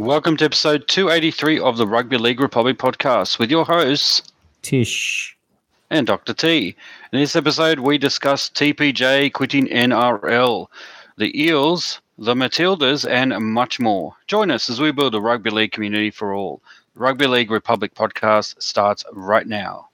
Welcome to episode 283 of the Rugby League Republic podcast with your hosts, Tish. and Dr. T. In this episode, we discuss TPJ quitting NRL, the Eels, the Matildas, and much more. Join us as we build a rugby league community for all. The Rugby League Republic podcast starts right now.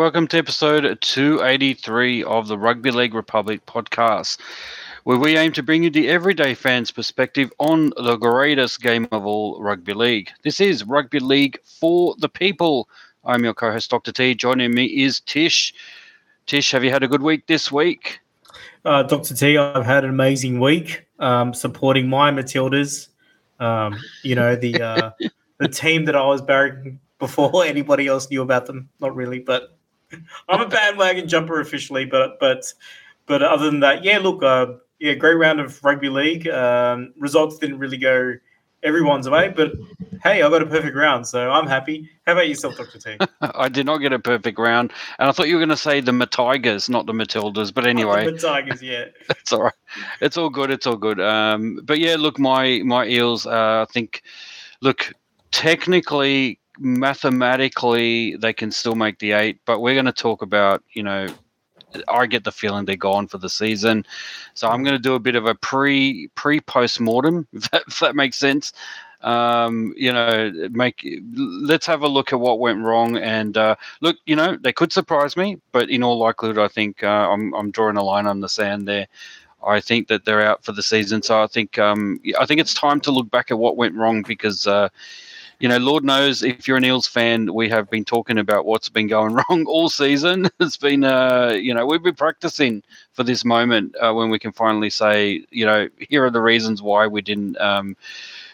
Welcome to episode 283 of the Rugby League Republic podcast, where we aim to bring you the everyday fan's perspective on the greatest game of all, rugby league. This is Rugby League for the people. I'm your co host, Dr. T. Joining me is Tish. Tish, have you had a good week this week? Uh, Dr. T, I've had an amazing week um, supporting my Matildas. Um, you know, the uh, the team that I was barracking before anybody else knew about them. Not really, but I'm a bandwagon jumper officially. But but but other than that, yeah, look, uh, yeah, great round of rugby league. Um, results didn't really go everyone's way, but hey, I got a perfect round, so I'm happy. How about yourself, Dr. T? I did not get a perfect round, and I thought you were going to say the Matigers, not the Matildas. But anyway, the Tigers, yeah. it's all right. It's all good. It's all good. Um, but yeah, look, my my eels. Uh, I think, look, technically, mathematically, they can still make the eight. But we're going to talk about, you know, I get the feeling they're gone for the season. So I'm going to do a bit of a pre pre post mortem, if that, if that makes sense. Um, you know, make let's have a look at what went wrong. And uh, look, you know, they could surprise me, but in all likelihood, I think uh, I'm I'm drawing a line on the sand there. I think that they're out for the season. So I think um, I think it's time to look back at what went wrong because. Uh, you know, Lord knows if you're an Eels fan, we have been talking about what's been going wrong all season. It's been, uh, you know, we've been practicing for this moment uh, when we can finally say, you know, here are the reasons why we didn't. Um,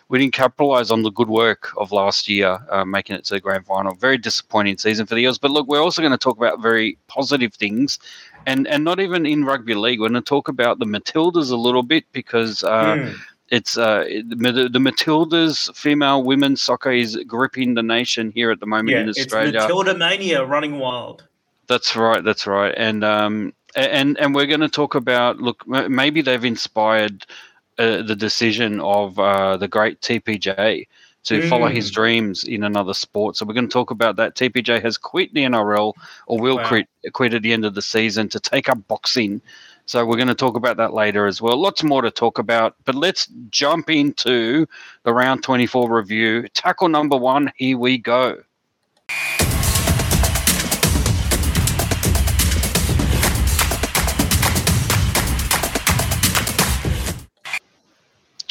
we didn't capitalize on the good work of last year, uh, making it to the grand final. Very disappointing season for the Eels. But look, we're also going to talk about very positive things, and and not even in rugby league. We're going to talk about the Matildas a little bit because. Uh, Mm. It's uh, the, the Matildas female women's soccer is gripping the nation here at the moment Yeah, in it's Australia. Matilda Mania running wild. That's right. That's right. And um, and and we're going to talk about look. Maybe they've inspired uh, the decision of uh, the great TPJ to follow his Mm. dreams in another sport. So we're going to talk about that. TPJ has quit the NRL or will Wow. quit quit at the end of the season to take up boxing. So we're going to talk about that later as well. Lots more to talk about, but let's jump into the round 24 review. Tackle number one, here we go.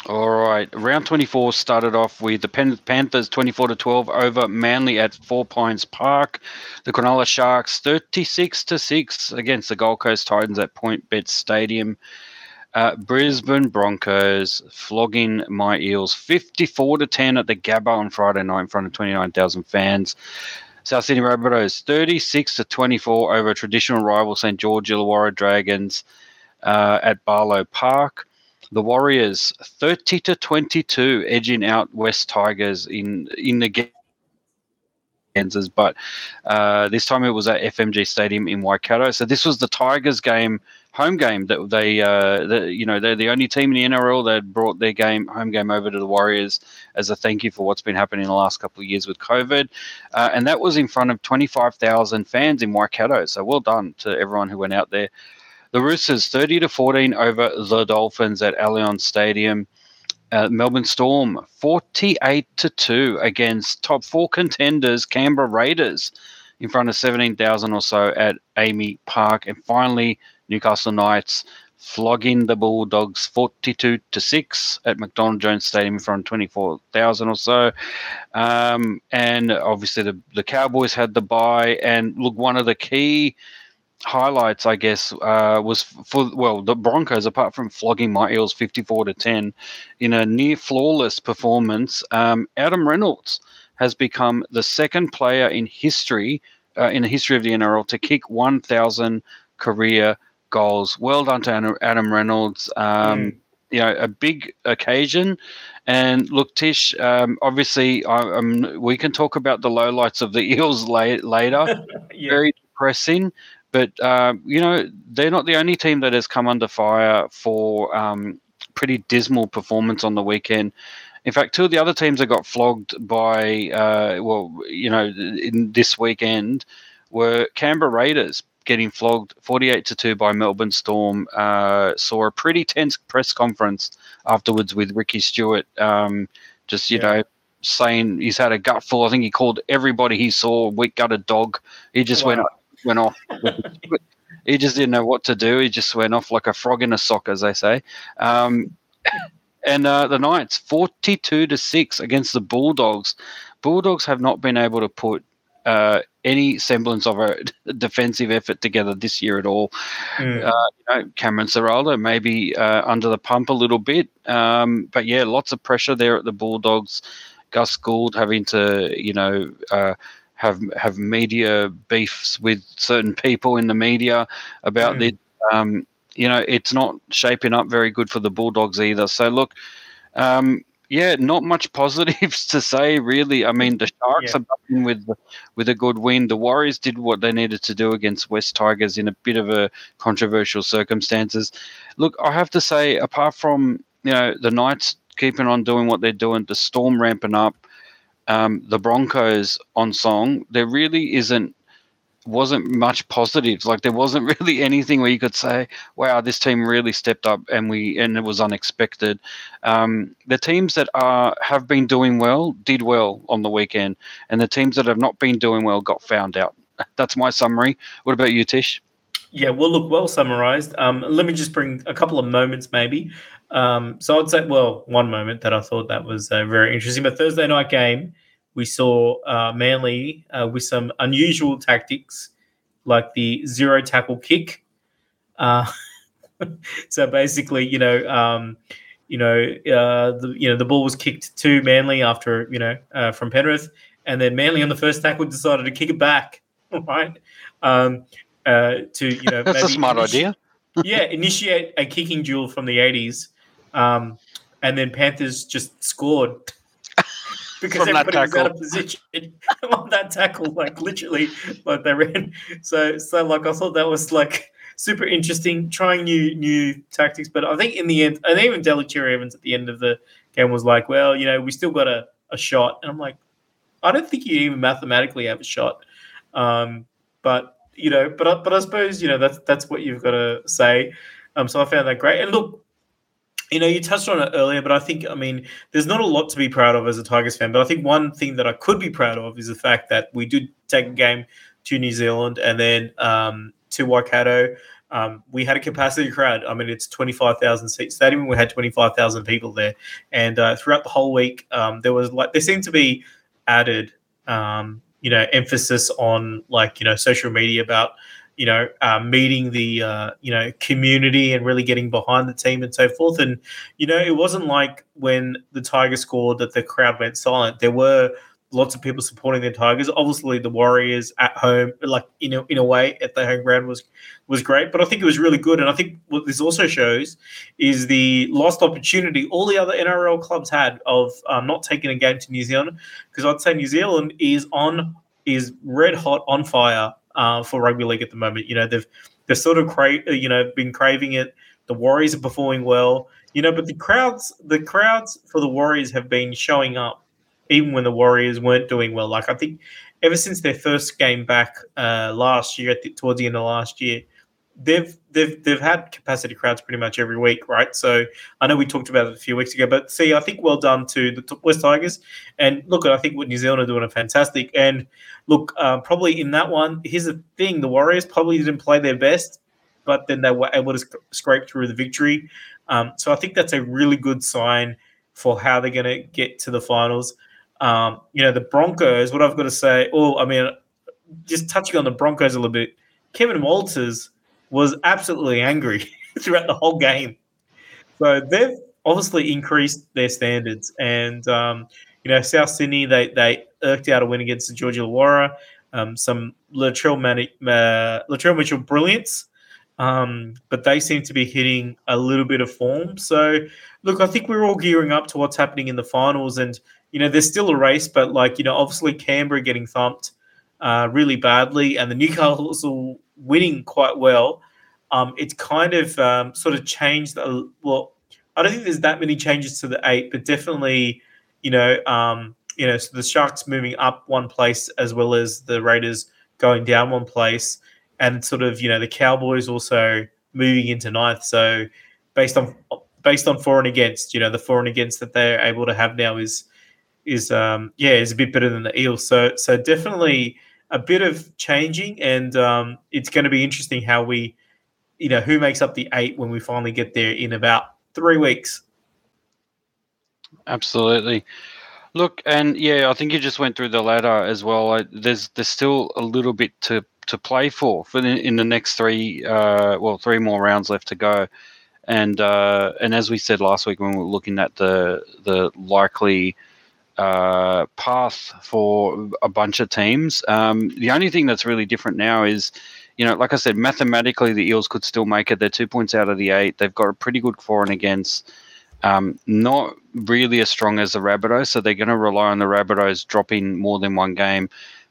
All right, round 24 started off with the Pen- Panthers 24 to 12 over Manly at Four Pines Park. The Cronulla Sharks 36 to 6 against the Gold Coast Titans at PointsBet Stadium. Uh, Brisbane Broncos flogging my Eels 54 to 10 at the Gabba on Friday night in front of 29,000 fans. South Sydney Rabbitohs 36 to 24 over traditional rival St George Illawarra Dragons uh, at Barlow Park. The Warriors 30 to 22 edging out West Tigers in in the ga- Kansas, but uh, this time it was at FMG Stadium in Waikato. So this was the Tigers game, home game that they, uh, the, you know, they're the only team in the NRL that brought their game, home game, over to the Warriors as a thank you for what's been happening in the last couple of years with COVID, uh, and that was in front of 25,000 fans in Waikato. So well done to everyone who went out there. The Roosters 30 to 14 over the Dolphins at Allianz Stadium. Uh, Melbourne Storm 48 to 2 against top four contenders Canberra Raiders in front of 17,000 or so at AAMI Park. And finally, Newcastle Knights flogging the Bulldogs 42 to 6 at McDonald Jones Stadium in front of 24,000 or so. Um, and obviously, the, the Cowboys had the bye. And look, one of the key highlights, I guess, uh, was for well the Broncos. Apart from flogging my Eels fifty-four to ten in a near flawless performance, um, Adam Reynolds has become the second player in history, uh, in the history of the NRL, to kick 1,000 career goals. Well done to Adam Reynolds. Um, mm. You know, a big occasion. And look, Tish, um, obviously, I, um, we can talk about the lowlights of the Eels la- later. yeah. Very depressing. But, uh, you know, they're not the only team that has come under fire for um, pretty dismal performance on the weekend. In fact, two of the other teams that got flogged by, uh, well, you know, in this weekend were Canberra Raiders getting flogged 48 to 2 by Melbourne Storm. Uh, saw a pretty tense press conference afterwards with Ricky Stuart, um, just, you yeah. know, saying he's had a gutful. I think he called everybody he saw weak gutted dog. He just wow. went went off. he just didn't know what to do. He just went off like a frog in a sock, as they say. Um, and uh, the Knights, 42 to 6 against the Bulldogs. Bulldogs have not been able to put uh, any semblance of a defensive effort together this year at all. Mm. Uh, you know, Cameron Ciraldo maybe uh, under the pump a little bit, um, but yeah, lots of pressure there at the Bulldogs. Gus Gould having to, you know, uh, have have media beefs with certain people in the media about mm. this. Um, you know, it's not shaping up very good for the Bulldogs either. So look, um, yeah, not much positives to say really. I mean, the Sharks yeah. are battling with with a good win. The Warriors did what they needed to do against West Tigers in a bit of a controversial circumstances. Look, I have to say, apart from you know the Knights keeping on doing what they're doing, the Storm ramping up, um, the Broncos on song, there really isn't wasn't much positives. Like there wasn't really anything where you could say, "Wow, this team really stepped up," and we and it was unexpected. Um, the teams that are have been doing well did well on the weekend, and the teams that have not been doing well got found out. That's my summary. What about you, Tish? Yeah, well, look, well summarized. Um, let me just bring a couple of moments, maybe. Um, so I'd say, well, one moment that I thought that was uh, very interesting. But Thursday night game, we saw uh, Manly uh, with some unusual tactics, like the zero tackle kick. Uh, so basically, you know, um, you know, uh, the you know the ball was kicked to Manly after you know uh, from Penrith, and then Manly on the first tackle decided to kick it back, right? Um, uh, to you know, that's a smart initi- idea. yeah, initiate a kicking duel from the eighties, um, and then Panthers just scored because everybody was out of position on that tackle, like literally, like they ran. So, so like I thought that was like super interesting, trying new new tactics. But I think in the end, and even Daly Cherry Evans at the end of the game was like, "Well, you know, we still got a, a shot," and I'm like, I don't think you even mathematically have a shot. Um, but you know, but but I suppose you know that's that's what you've got to say. Um, so I found that great. And look, you know, you touched on it earlier, but I think, I mean, there's not a lot to be proud of as a Tigers fan. But I think one thing that I could be proud of is the fact that we did take a game to New Zealand and then um, to Waikato. Um, we had a capacity crowd. I mean, it's 25,000 seat stadium. We had 25,000 people there. And uh, throughout the whole week, um, there was like, there seemed to be added, um, you know, emphasis on like, you know, social media about, you know, uh, meeting the uh, you know community and really getting behind the team and so forth. And you know, it wasn't like when the Tigers scored that the crowd went silent. There were lots of people supporting the Tigers. Obviously, the Warriors at home, like in a, in a way, at the home ground was was great. But I think it was really good. And I think what this also shows is the lost opportunity all the other NRL clubs had of um, not taking a game to New Zealand. Because I'd say New Zealand is on is red hot on fire uh, for rugby league at the moment. You know, they've they've sort of cra- uh, you know been craving it. The Warriors are performing well, you know, but the crowds the crowds for the Warriors have been showing up even when the Warriors weren't doing well. Like I think ever since their first game back uh, last year, towards the end of last year, they've they've they've had capacity crowds pretty much every week, right? So I know we talked about it a few weeks ago, but see, I think well done to the West Tigers, and look, I think what New Zealand are doing are fantastic. And look, uh, probably in that one, here's the thing: the Warriors probably didn't play their best, but then they were able to sc- scrape through the victory. Um, so I think that's a really good sign for how they're going to get to the finals. Um, you know, the Broncos. What I've got to say, oh, I mean, just touching on the Broncos a little bit, Kevin Walters was absolutely angry throughout the whole game. So they've obviously increased their standards, and um, you know, South Sydney they they irked out a win against the Georgia Illawarra. Um, some Latrell, Mani- uh, Latrell Mitchell brilliance, um, but they seem to be hitting a little bit of form. So, look, I think we're all gearing up to what's happening in the finals, and you know, there's still a race, but like you know, obviously Canberra getting thumped uh, really badly, and the Newcastle winning quite well. Um, it's kind of um, sort of changed. A, well, I don't think there's that many changes to the eight, but definitely, you know, um, you know, so the Sharks moving up one place as well as the Raiders going down one place, and sort of you know the Cowboys also moving into ninth. So based on based on for and against, you know, the for and against that they're able to have now is is um yeah is a bit better than the Eels. So so definitely a bit of changing, and um, it's going to be interesting how we, you know, who makes up the eight when we finally get there in about three weeks. Absolutely. Look, and yeah, I think you just went through the ladder as well. I, there's there's still a little bit to to play for for the, in the next three uh, well three more rounds left to go, and uh, and as we said last week when we were looking at the the likely uh, path for a bunch of teams. Um, the only thing that's really different now is, you know, like I said, mathematically the Eels could still make it. They're two points out of the eight. They've got a pretty good for and against. Um, not really as strong as the Rabbitohs, so they're going to rely on the Rabbitohs dropping more than one game.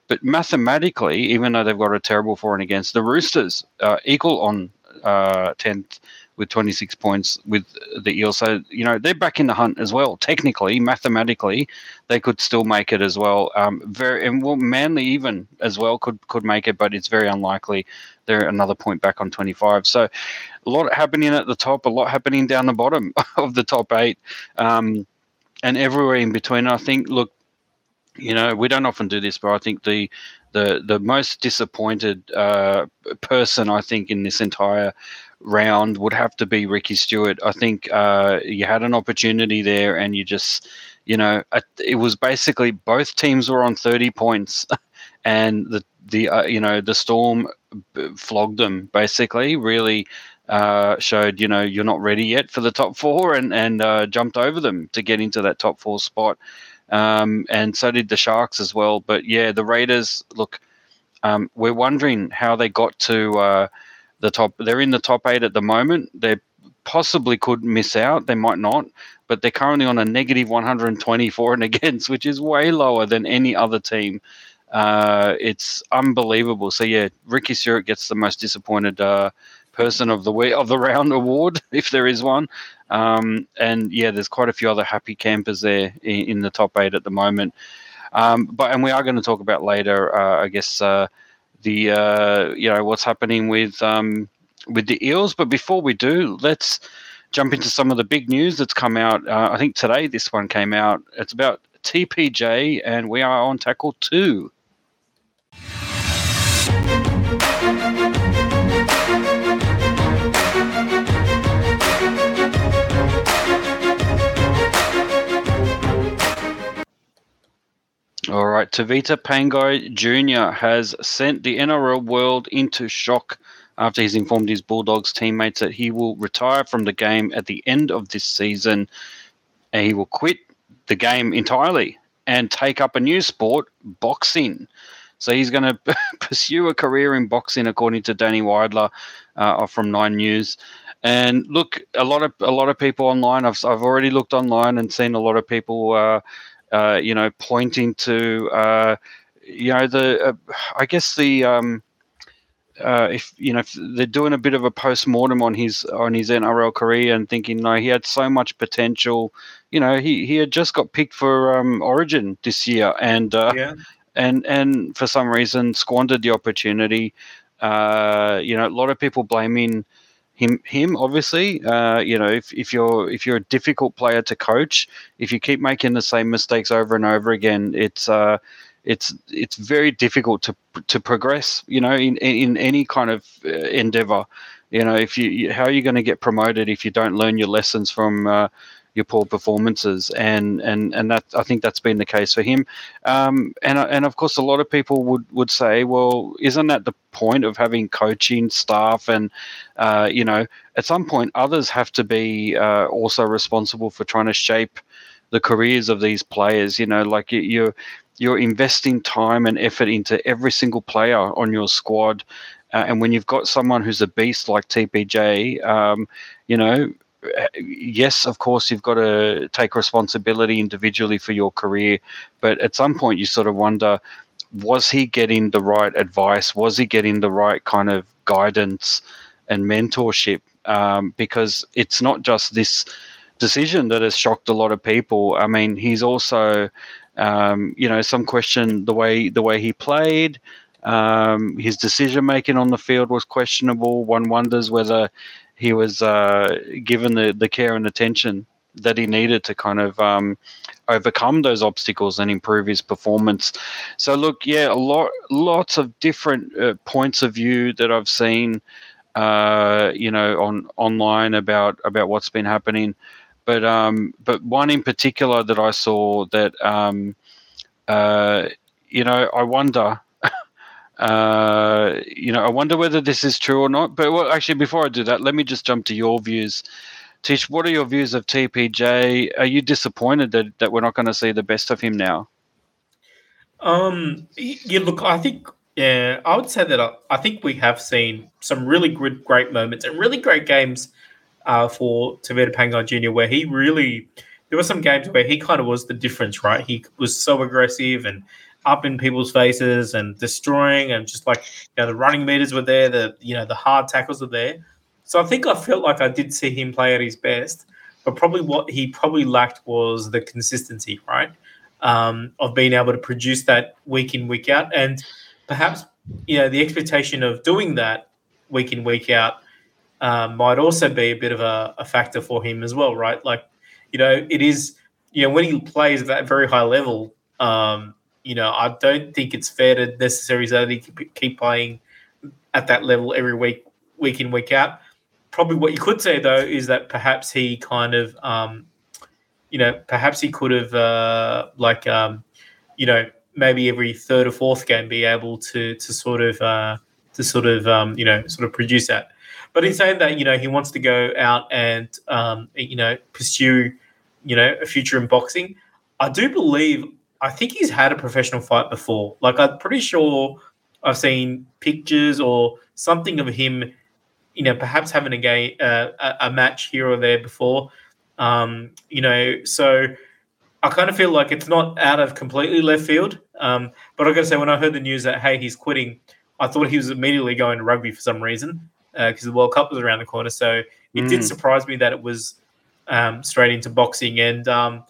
But mathematically, even though they've got a terrible for and against, the Roosters uh, equal on uh, 10th with 26 points with the Eels. So, you know, they're back in the hunt as well. Technically, mathematically, they could still make it as well. Um, very and well, Manly even as well could could make it, but it's very unlikely. They're another point back on 25. So, a lot happening at the top, a lot happening down the bottom of the top eight, um, and everywhere in between. I think. Look, you know, we don't often do this, but I think the the the most disappointed uh, person I think in this entire round would have to be Ricky Stuart. I think uh, you had an opportunity there, and you just, you know, it was basically both teams were on thirty points, and the the uh, you know the Storm flogged them basically. Really. Uh, showed you know you're not ready yet for the top four and and uh, jumped over them to get into that top four spot, um, and so did the Sharks as well. But yeah, the Raiders look. Um, we're wondering how they got to uh, the top. They're in the top eight at the moment. They possibly could miss out. They might not, but they're currently on a negative 124 and against, which is way lower than any other team. Uh, it's unbelievable. So yeah, Ricky Stuart gets the most disappointed uh, person of the week of the round award, if there is one. Um, and yeah, there's quite a few other happy campers there in, in the top eight at the moment. Um, but and we are going to talk about later, uh, I guess, uh, the uh, you know what's happening with um, with the eels. But before we do, let's jump into some of the big news that's come out. Uh, I think today this one came out. It's about TPJ, and we are on tackle two. All right, Tevita Pangai Jr. has sent the NRL world into shock after he's informed his Bulldogs teammates that he will retire from the game at the end of this season. And he will quit the game entirely and take up a new sport, boxing. So he's going to pursue a career in boxing, according to Danny Weidler uh, from Nine News. And look, a lot of a lot of people online. I've I've already looked online and seen a lot of people. Uh, uh, you know, pointing to, uh, you know, the, uh, I guess the, um, uh, if you know, if they're doing a bit of a post mortem on his on his NRL career and thinking, no, he had so much potential. You know, he, he had just got picked for um, Origin this year, and uh, yeah. and and for some reason squandered the opportunity. Uh, you know, a lot of people blaming him him obviously. Uh, you know if, if you're if you're a difficult player to coach if you keep making the same mistakes over and over again it's uh, it's it's very difficult to to progress you know in in any kind of uh, endeavor. You know if you how are you going to get promoted if you don't learn your lessons from uh, your poor performances, and and and that I think that's been the case for him. Um, and and of course, a lot of people would would say, well, isn't that the point of having coaching staff? And uh, you know, at some point, others have to be uh, also responsible for trying to shape the careers of these players. You know, like you, you're you're investing time and effort into every single player on your squad. Uh, and when you've got someone who's a beast like TPJ, um, you know, yes, of course, you've got to take responsibility individually for your career. But at some point, you sort of wonder was he getting the right advice? Was he getting the right kind of guidance and mentorship? Um, because it's not just this decision that has shocked a lot of people. I mean, he's also, um, you know, some question the way the way he played. Um, his decision making on the field was questionable. One wonders whether he was uh, given the, the care and attention that he needed to kind of um, overcome those obstacles and improve his performance. So look, yeah, a lot, lots of different uh, points of view that I've seen, uh, you know, on online about about what's been happening, but um, but one in particular that I saw that um, uh, you know, I wonder uh, you know, I wonder whether this is true or not. But well, actually, before I do that, let me just jump to your views. Tish, what are your views of TPJ? Are you disappointed that, that we're not going to see the best of him now? Um, yeah, look, I think, yeah, I would say that I, I think we have seen some really good, great moments and really great games uh, for Tevita Pangai Jr., where he really, there were some games where he kind of was the difference, right? He was so aggressive and up in people's faces and destroying and just like you know the running meters were there the you know the hard tackles were there. So i think i felt like i did see him play at his best but probably what he probably lacked was the consistency right um, of being able to produce that week in week out. And perhaps you know the expectation of doing that week in week out um, might also be a bit of a, a factor for him as well right? Like you know it is you know when he plays at that very high level um, you know, I don't think it's fair to necessarily say that he keep playing at that level every week, week in, week out. Probably what you could say though is that perhaps he kind of, um, you know, perhaps he could have, uh, like, um, you know, maybe every third or fourth game be able to to sort of uh, to sort of um, you know sort of produce that. But in saying that, you know, he wants to go out and um, you know pursue you know a future in boxing. I do believe I think he's had a professional fight before. Like I'm pretty sure I've seen pictures or something of him, you know, perhaps having a game, uh, a, match here or there before. Um, you know, so I kind of feel like it's not out of completely left field. Um, but I got to say, when I heard the news that hey, he's quitting, I thought he was immediately going to rugby for some reason because uh, the World Cup was around the corner. So it mm. did surprise me that it was um, straight into boxing and. Um,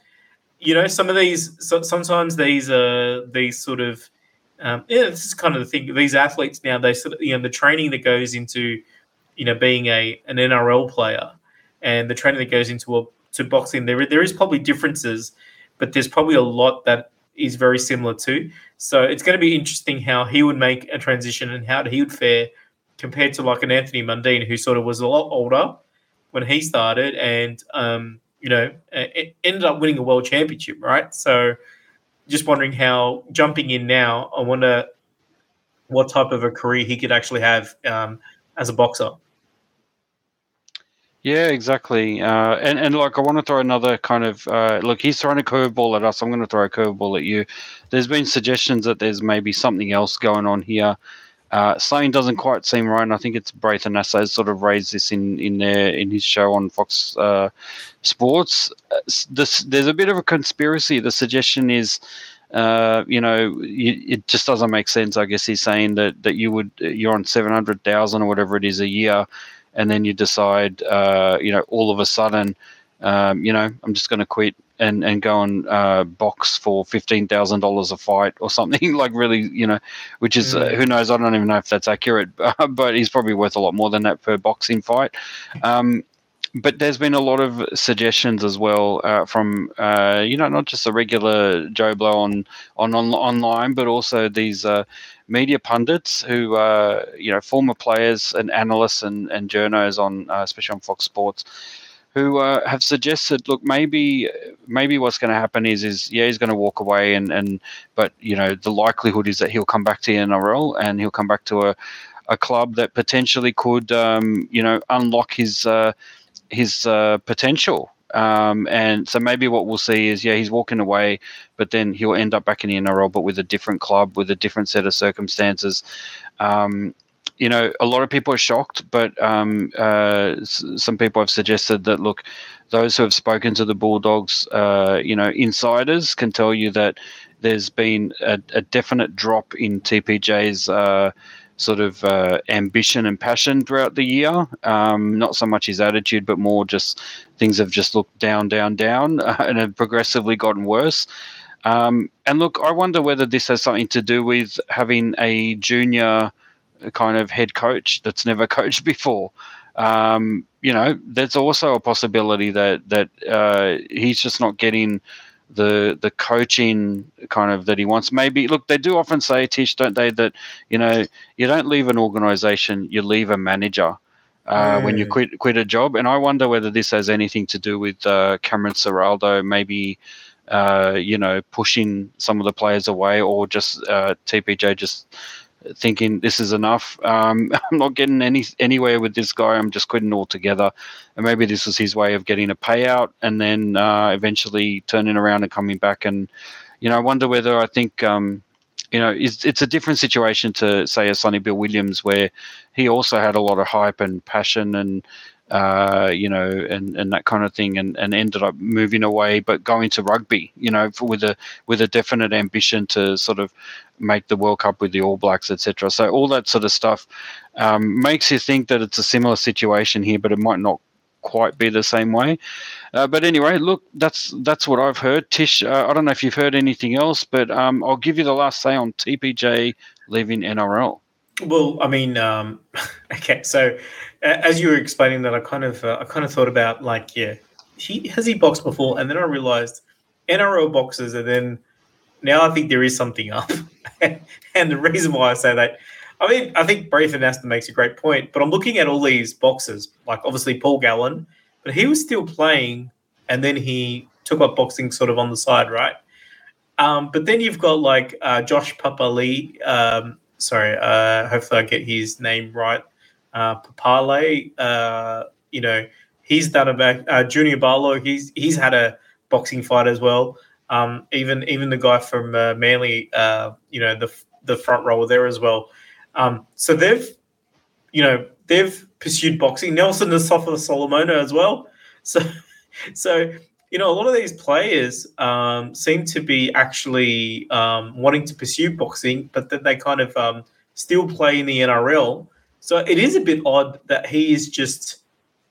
you know, some of these, so, sometimes these are these sort of, um, yeah, this is kind of the thing. These athletes now, they sort of, you know, the training that goes into, you know, being a an NRL player, and the training that goes into a to boxing, there there is probably differences, but there's probably a lot that is very similar too. So it's going to be interesting how he would make a transition and how he would fare compared to like an Anthony Mundine, who sort of was a lot older when he started, and um, you know, it ended up winning a world championship, right? So just wondering how jumping in now, I wonder what type of a career he could actually have um, as a boxer. Yeah, exactly. Uh, and and like I want to throw another kind of uh, look. He's throwing a curveball at us. I'm going to throw a curveball at you. There's been suggestions that there's maybe something else going on here. Uh, doesn't quite seem right, and I think it's Braith Anasta sort of raised this in in their in his show on Fox uh, Sports. Uh, this, there's a bit of a conspiracy. The suggestion is, uh, you know, it just doesn't make sense. I guess he's saying that that you would you're on seven hundred thousand or whatever it is a year, and then you decide, uh, you know, all of a sudden, um, you know, I'm just going to quit and and go and uh, box for fifteen thousand dollars a fight or something like really, you know, which is uh, mm. uh, who knows? I don't even know if that's accurate, but he's probably worth a lot more than that per boxing fight. Um, but there's been a lot of suggestions as well uh, from uh, you know not just the regular Joe Blow on on, on online, but also these uh, media pundits who uh, you know former players and analysts and and journos on especially on Fox Sports who uh, have suggested, look, maybe maybe what's going to happen is is yeah, he's going to walk away, and and but you know the likelihood is that he'll come back to NRL and he'll come back to a a club that potentially could um, you know unlock his uh, his uh, potential. Um, and so maybe what we'll see is, yeah, he's walking away, but then he'll end up back in the NRL, but with a different club, with a different set of circumstances. Um, you know, a lot of people are shocked, but um, uh, s- some people have suggested that look, those who have spoken to the Bulldogs, uh, you know, insiders can tell you that there's been a, a definite drop in TPJ's uh, sort of uh, ambition and passion throughout the year. Um, not so much his attitude, but more just things have just looked down, down, down, uh, and have progressively gotten worse. Um, and look, I wonder whether this has something to do with having a junior kind of head coach that's never coached before. Um, you know, there's also a possibility that that uh, he's just not getting the the coaching kind of that he wants. Maybe look, they do often say, Tish, don't they, that you know you don't leave an organization, you leave a manager. Uh, When you quit quit a job, and I wonder whether this has anything to do with uh, Cameron Ciraldo, maybe uh, you know pushing some of the players away, or just uh, TPJ just thinking this is enough. Um, I'm not getting any anywhere with this guy. I'm just quitting altogether. And maybe this was his way of getting a payout and then uh, eventually turning around and coming back. And you know, I wonder whether I think. Um, you know, it's, it's a different situation to say a Sonny Bill Williams, where he also had a lot of hype and passion and uh, you know, and, and that kind of thing, and, and ended up moving away, but going to rugby, you know, for, with a with a definite ambition to sort of make the World Cup with the All Blacks, etc. So all that sort of stuff um, makes you think that it's a similar situation here, but it might not quite be the same way. Uh, but anyway, look, that's that's what I've heard. Tish, uh, I don't know if you've heard anything else, but um, I'll give you the last say on TPJ leaving NRL. Well, I mean, um, okay. So as you were explaining that, I kind of uh, I kind of thought about like, yeah, he has he boxed before, and then I realized NRL boxes, and then now I think there is something up. and the reason why I say that, I mean, I think Braith Anasta makes a great point, but I'm looking at all these boxes, like obviously Paul Gallen, but he was still playing, and then he took up boxing sort of on the side, right? Um, but then you've got like uh, Josh Papalii. Um, sorry, uh, hopefully I get his name right. Uh, Papalii, uh, you know, he's done a back. Uh, Junior Barlow, he's he's had a boxing fight as well. Um, even even the guy from uh, Manly, uh, you know, the the front rower there as well. Um, so they've, you know, they've pursued boxing. Nelson Asofa Solomona as well. So, so you know, a lot of these players um, seem to be actually um, wanting to pursue boxing, but that they kind of um, still play in the NRL. So it is a bit odd that he is just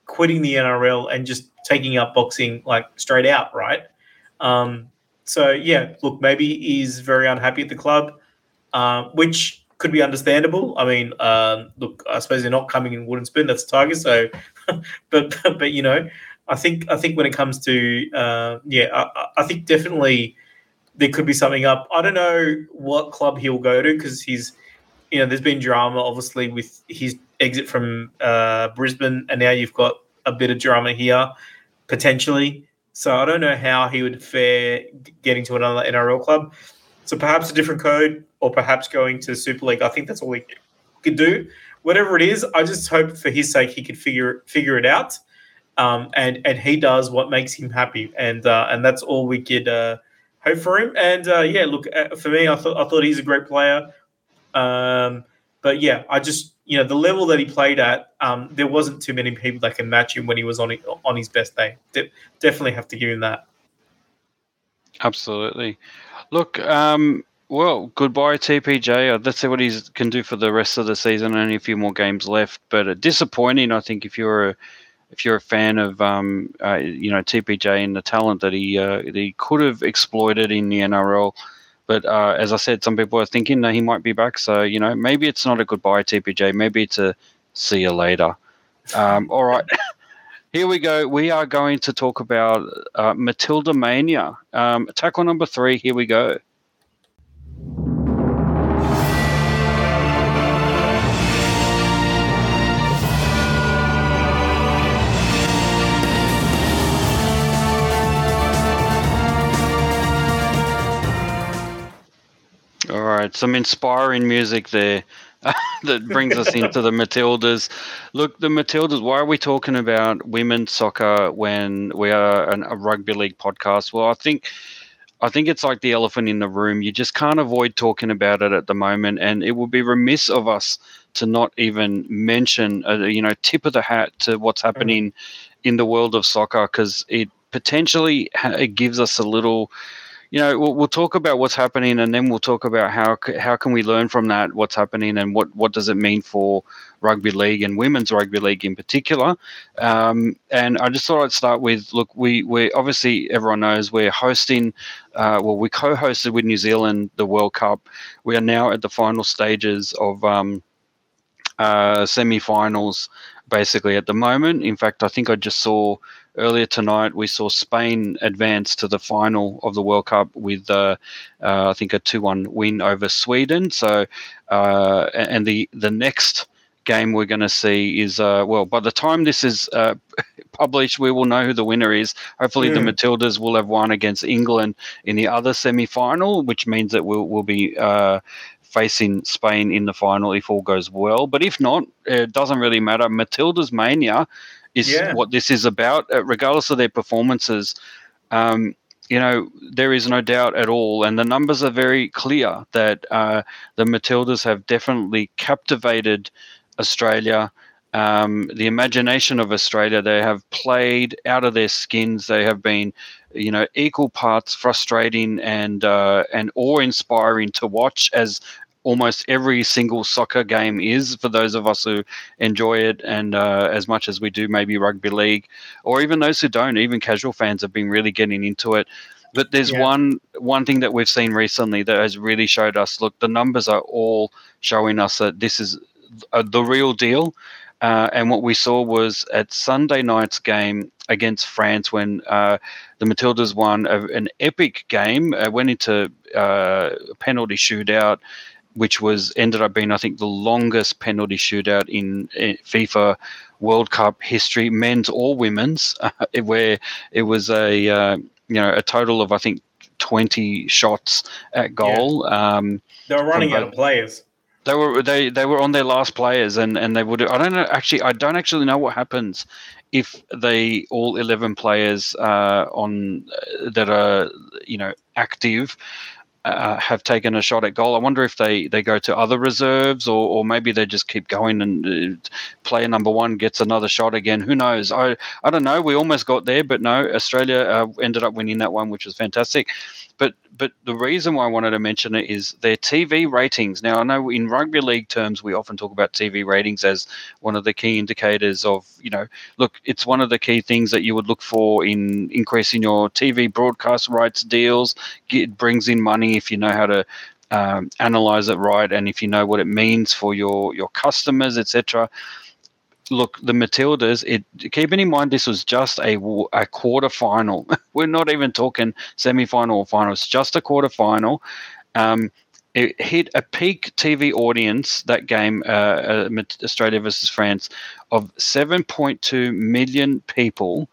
quitting the NRL and just taking up boxing like straight out, right? Um, so yeah, look, maybe he's very unhappy at the club, uh, which could be understandable. I mean, um, look, I suppose they're not coming in wooden spoon. That's Tiger. So, but but you know, I think I think when it comes to uh, yeah, I, I, think definitely there could be something up. I don't know what club he'll go to because he's you know there's been drama obviously with his exit from uh, Brisbane, and now you've got a bit of drama here potentially. So I don't know how he would fare getting to another NRL club. So perhaps a different code, or perhaps going to Super League. I think that's all he could do. Whatever it is, I just hope for his sake he could figure figure it out um, and and he does what makes him happy, and uh, and that's all we could uh, hope for him. And uh, yeah, look uh, for me, I thought I thought he's a great player. Um, but yeah, I just you know the level that he played at, um, there wasn't too many people that can match him when he was on on his best day. De- definitely have to give him that. Absolutely. Look, um, well, goodbye TPJ. Let's see what he can do for the rest of the season. Only a few more games left, but uh, disappointing. I think if you're a if you're a fan of um, uh, you know TPJ and the talent that he uh, that he could have exploited in the NRL, but uh, as I said, some people are thinking that he might be back. So you know maybe it's not a goodbye TPJ. Maybe it's a see you later. Um, all right. Here we go. We are going to talk about uh, Matilda Mania. Um, tackle number three. Here we go. All right, some inspiring music there. that brings us into the Matildas. Look, the Matildas. Why are we talking about women's soccer when we are an, a rugby league podcast? Well, I think. I think it's like the elephant in the room. You just can't avoid talking about it at the moment, and it would be remiss of us to not even mention, a, you know, tip of the hat to what's mm. happening in the world of soccer because it potentially it gives us a little you know we'll, we'll, talk about what's happening and then we'll talk about how how can we learn from that what's happening and what what does it mean for rugby league and women's rugby league in particular. Um, and i just thought i'd start with look we we obviously everyone knows we're hosting uh, well we co-hosted with new zealand the world cup. We are now at the final stages of um, uh, semi-finals basically at the moment. In fact i think i just saw earlier tonight we saw Spain advance to the final of the World Cup with, uh, uh, I think, a two-one win over Sweden. So, uh, and the the next game we're going to see is uh, well, by the time this is uh, published, we will know who the winner is. Hopefully, the Matildas will have won against England in the other semi-final, which means that we'll we'll be uh, facing Spain in the final if all goes well. But if not, it doesn't really matter. Matilda's mania is yeah. what this is about, uh, regardless of their performances. Um, you know, there is no doubt at all, and the numbers are very clear that uh, the Matildas have definitely captivated Australia. Um, the imagination of Australia, they have played out of their skins. They have been, you know, equal parts frustrating and uh, and awe-inspiring to watch as almost every single soccer game is for those of us who enjoy it and uh, as much as we do maybe rugby league or even those who don't even casual fans have been really getting into it. But there's yeah. one one thing that we've seen recently that has really showed us look the numbers are all showing us that this is uh, the real deal. Uh, and what we saw was at Sunday night's game against France when uh, the Matildas won a, an epic game, uh, went into uh, penalty shootout, which was ended up being, I think, the longest penalty shootout in, in FIFA World Cup history, men's or women's, uh, where it was a uh, you know a total of I think twenty shots at goal. Yeah. Um, they were running out of players. They were they they were on their last players, and and they would. I don't know. Actually, I don't actually know what happens if they all eleven players uh, on uh, that are you know active uh, have taken a shot at goal. I wonder if they, they go to other reserves or, or maybe they just keep going and uh, player number one gets another shot again. Who knows? I, I don't know. We almost got there, but no, Australia uh, ended up winning that one, which was fantastic. But but the reason why I wanted to mention it is their TV ratings. Now, I know in rugby league terms, we often talk about TV ratings as one of the key indicators of, you know, look, it's one of the key things that you would look for in increasing your TV broadcast rights deals. It brings in money if you know how to um, analyze it right and if you know what it means for your your customers, etc look, the Matildas. It keeping in mind this was just a a quarter final. We're not even talking semi final or final. It's just a quarter final. Um, it hit a peak TV audience that game, uh, uh, Australia versus France, of 7.2 million people.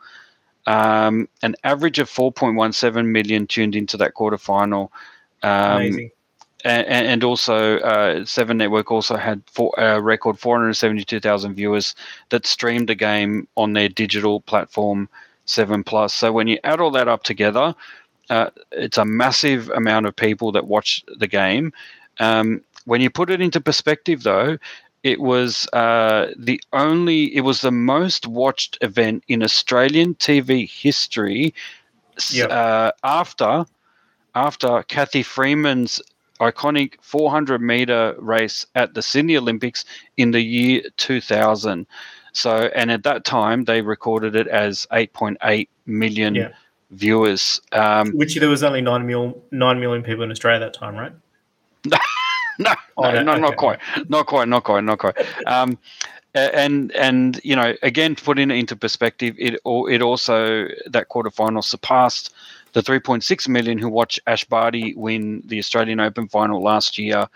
Um, an average of 4.17 million tuned into that quarter final. Um, Amazing and, and also uh, Seven Network also had a uh, record 472,000 viewers that streamed the game on their digital platform Seven Plus. So when you add all that up together, uh, it's a massive amount of people that watch the game. Um, when you put it into perspective, though, it was uh, the only, it was the most watched event in Australian TV history yep. uh, after after Cathy Freeman's iconic 400 meter race at the Sydney Olympics in the year 2000. So, and at that time, they recorded it as 8.8 million yeah. viewers. Um, Which there was only 9 million, 9 million people in Australia at that time, right? no, oh, no, no, okay. not quite, not quite, not quite, not quite. Um, and and you know, again, putting it into perspective, it it also that quarterfinal surpassed the 3.6 million who watched Ash Barty win the Australian Open final last year.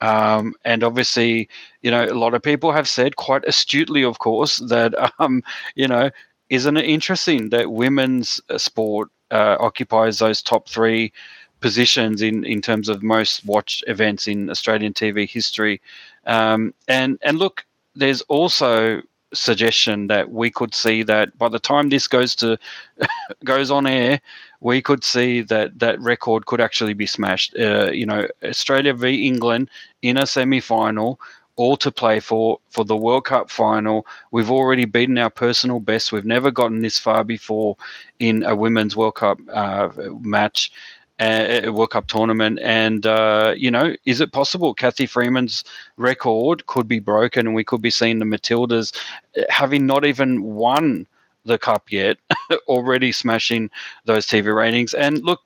Um, and obviously, you know, a lot of people have said quite astutely, of course, that, um, you know, isn't it interesting that women's uh, sport uh, occupies those top three positions in, in terms of most watched events in Australian TV history. Um, and and look, there's also suggestion that we could see that by the time this goes to goes on air, we could see that that record could actually be smashed. Uh, you know, Australia v England in a semi-final, all to play for for the World Cup final. We've already beaten our personal best. We've never gotten this far before in a women's World Cup uh, match a World Cup tournament. And, uh, you know, is it possible Cathy Freeman's record could be broken and we could be seeing the Matildas uh, having not even won the cup yet, already smashing those TV ratings? And look,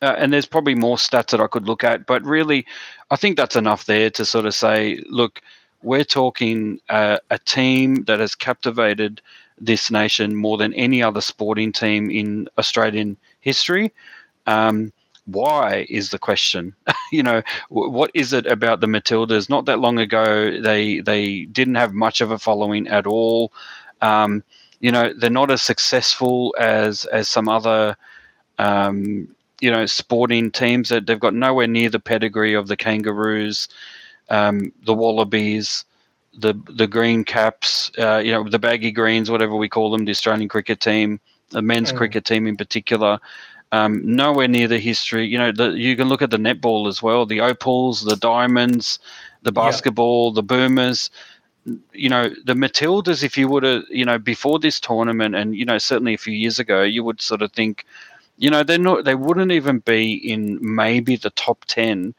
uh, and there's probably more stats that I could look at, but really, I think that's enough there to sort of say, look, we're talking uh, a team that has captivated this nation more than any other sporting team in Australian history. Um, why is the question. you know, what is it about the Matildas? Not that long ago, they they didn't have much of a following at all. Um, you know, they're not as successful as as some other. Um, you know, sporting teams that they've got nowhere near the pedigree of the Kangaroos, um, the Wallabies, the the Green Caps, uh, you know, the Baggy Greens, whatever we call them, the Australian cricket team, the men's mm. cricket team in particular. Um, nowhere near the history. You know, the, you can look at the netball as well, the opals, the diamonds, the basketball, the boomers. You know, the Matildas. If you would have, you know, before this tournament, and you know, certainly a few years ago, you would sort of think, you know, they're not. They wouldn't even be in maybe the top ten.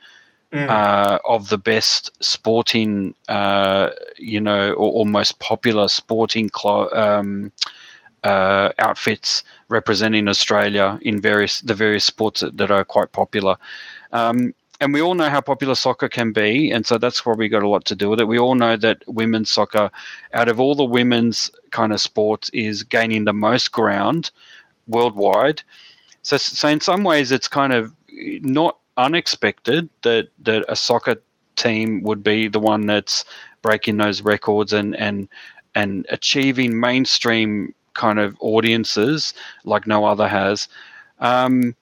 Mm. Uh, of the best sporting, uh, you know, or, or, most popular sporting clo- um, uh, outfits representing Australia in various the various sports that, that are quite popular. Um, and we all know how popular soccer can be, and so that's probably got a lot to do with it. We all know that women's soccer, out of all the women's kind of sports, is gaining the most ground worldwide. So, so in some ways, it's kind of not unexpected that that a soccer team would be the one that's breaking those records and and and achieving mainstream kind of audiences like no other has. Um,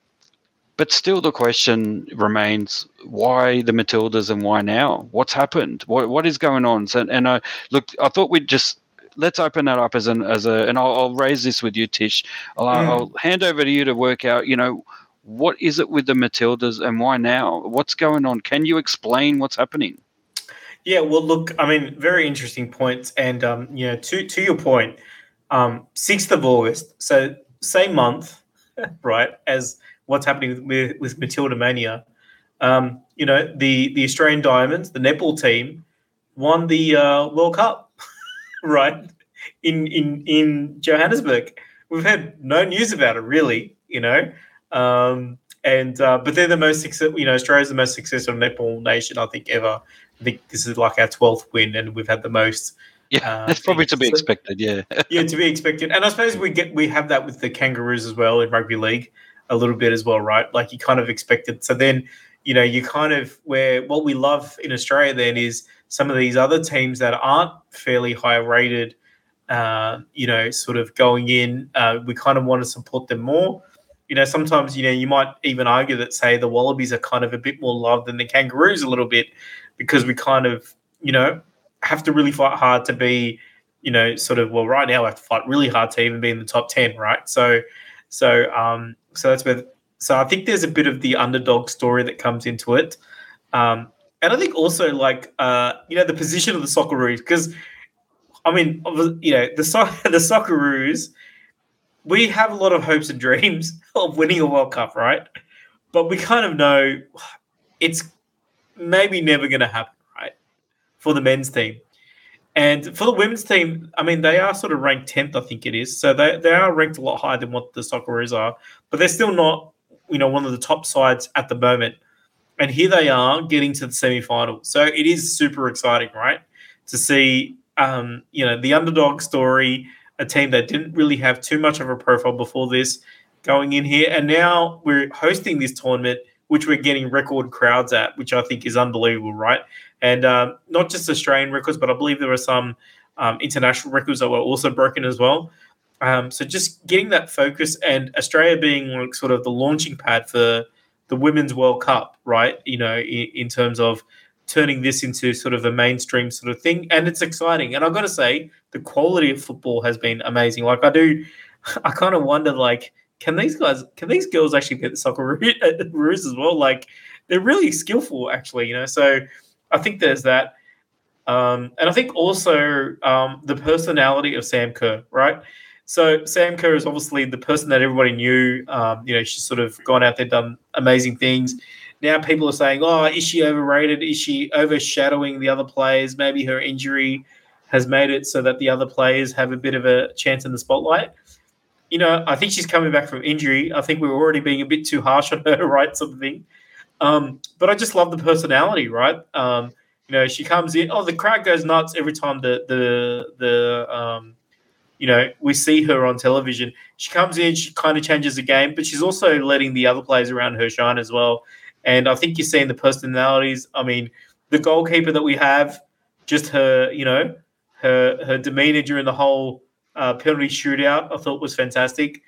but still, the question remains: Why the Matildas and why now? What's happened? What what is going on? So, and I look, I thought we'd just let's open that up as an as a, and I'll, I'll raise this with you, Tish. I'll, mm. I'll hand over to you to work out. You know, what is it with the Matildas and why now? What's going on? Can you explain what's happening? Yeah, well, look, I mean, very interesting points, and um, you know, to to your point, um, 6th of August, so same month, right, as what's happening with, with Matilda Mania. Um, you know, the, the Australian Diamonds, the netball team, won the uh, World Cup, right, in, in, in Johannesburg. We've had no news about it, really, you know. Um, and uh, but they're the most successful. You know, Australia's the most successful netball nation I think ever. I think this is like our twelfth win, and we've had the most yeah, uh, that's probably to be expected. Yeah, yeah, to be expected. And I suppose we get we have that with the Kangaroos as well in rugby league a little bit as well, right? Like you kind of expected. So then, you know, you kind of where what we love in Australia then is some of these other teams that aren't fairly high rated. Uh, you know, sort of going in, uh, we kind of want to support them more. You know, sometimes you know you might even argue that say the Wallabies are kind of a bit more loved than the Kangaroos a little bit because we kind of you know have to really fight hard to be, you know, sort of well, right now I have to fight really hard to even be in the top ten, right? So, so, um, so that's where. So I think there's a bit of the underdog story that comes into it, um, and I think also like uh, you know the position of the Socceroos because, I mean, you know the so- the Socceroos, we have a lot of hopes and dreams of winning a World Cup, right? But we kind of know it's maybe never going to happen for the men's team. And for the women's team, I mean, they are sort of ranked 10th, I think it is. So they, they are ranked a lot higher than what the Socceroos are, but they're still not, you know, one of the top sides at the moment. And here they are getting to the semi final. So it is super exciting, right? To see, um, you know, the underdog story, a team that didn't really have too much of a profile before this going in here. And now we're hosting this tournament, which we're getting record crowds at, which I think is unbelievable, right? And um, not just Australian records, but I believe there were some um, international records that were also broken as well. Um, so just getting that focus and Australia being like sort of the launching pad for the Women's World Cup, right? You know, in, in terms of turning this into sort of a mainstream sort of thing, and it's exciting. And I've got to say, the quality of football has been amazing. Like I do, I kind of wonder, like, can these guys, can these girls actually get the soccer ruse as well? Like, they're really skillful, actually. You know, so I think there's that. Um, and I think also um, the personality of Sam Kerr, right? So Sam Kerr is obviously the person that everybody knew. Um, you know, she's sort of gone out there, done amazing things. Now people are saying, "Oh, is she overrated? Is she overshadowing the other players? Maybe her injury has made it so that the other players have a bit of a chance in the spotlight." You know, I think she's coming back from injury. I think we are already being a bit too harsh on her, right? Sort of thing. Um, but I just love the personality, right? Um, you know, she comes in. Oh, the crowd goes nuts every time the the the um, you know we see her on television. She comes in, she kind of changes the game, but she's also letting the other players around her shine as well. And I think you're seeing the personalities. I mean, the goalkeeper that we have, just her, you know, her her demeanor during the whole uh, penalty shootout, I thought was fantastic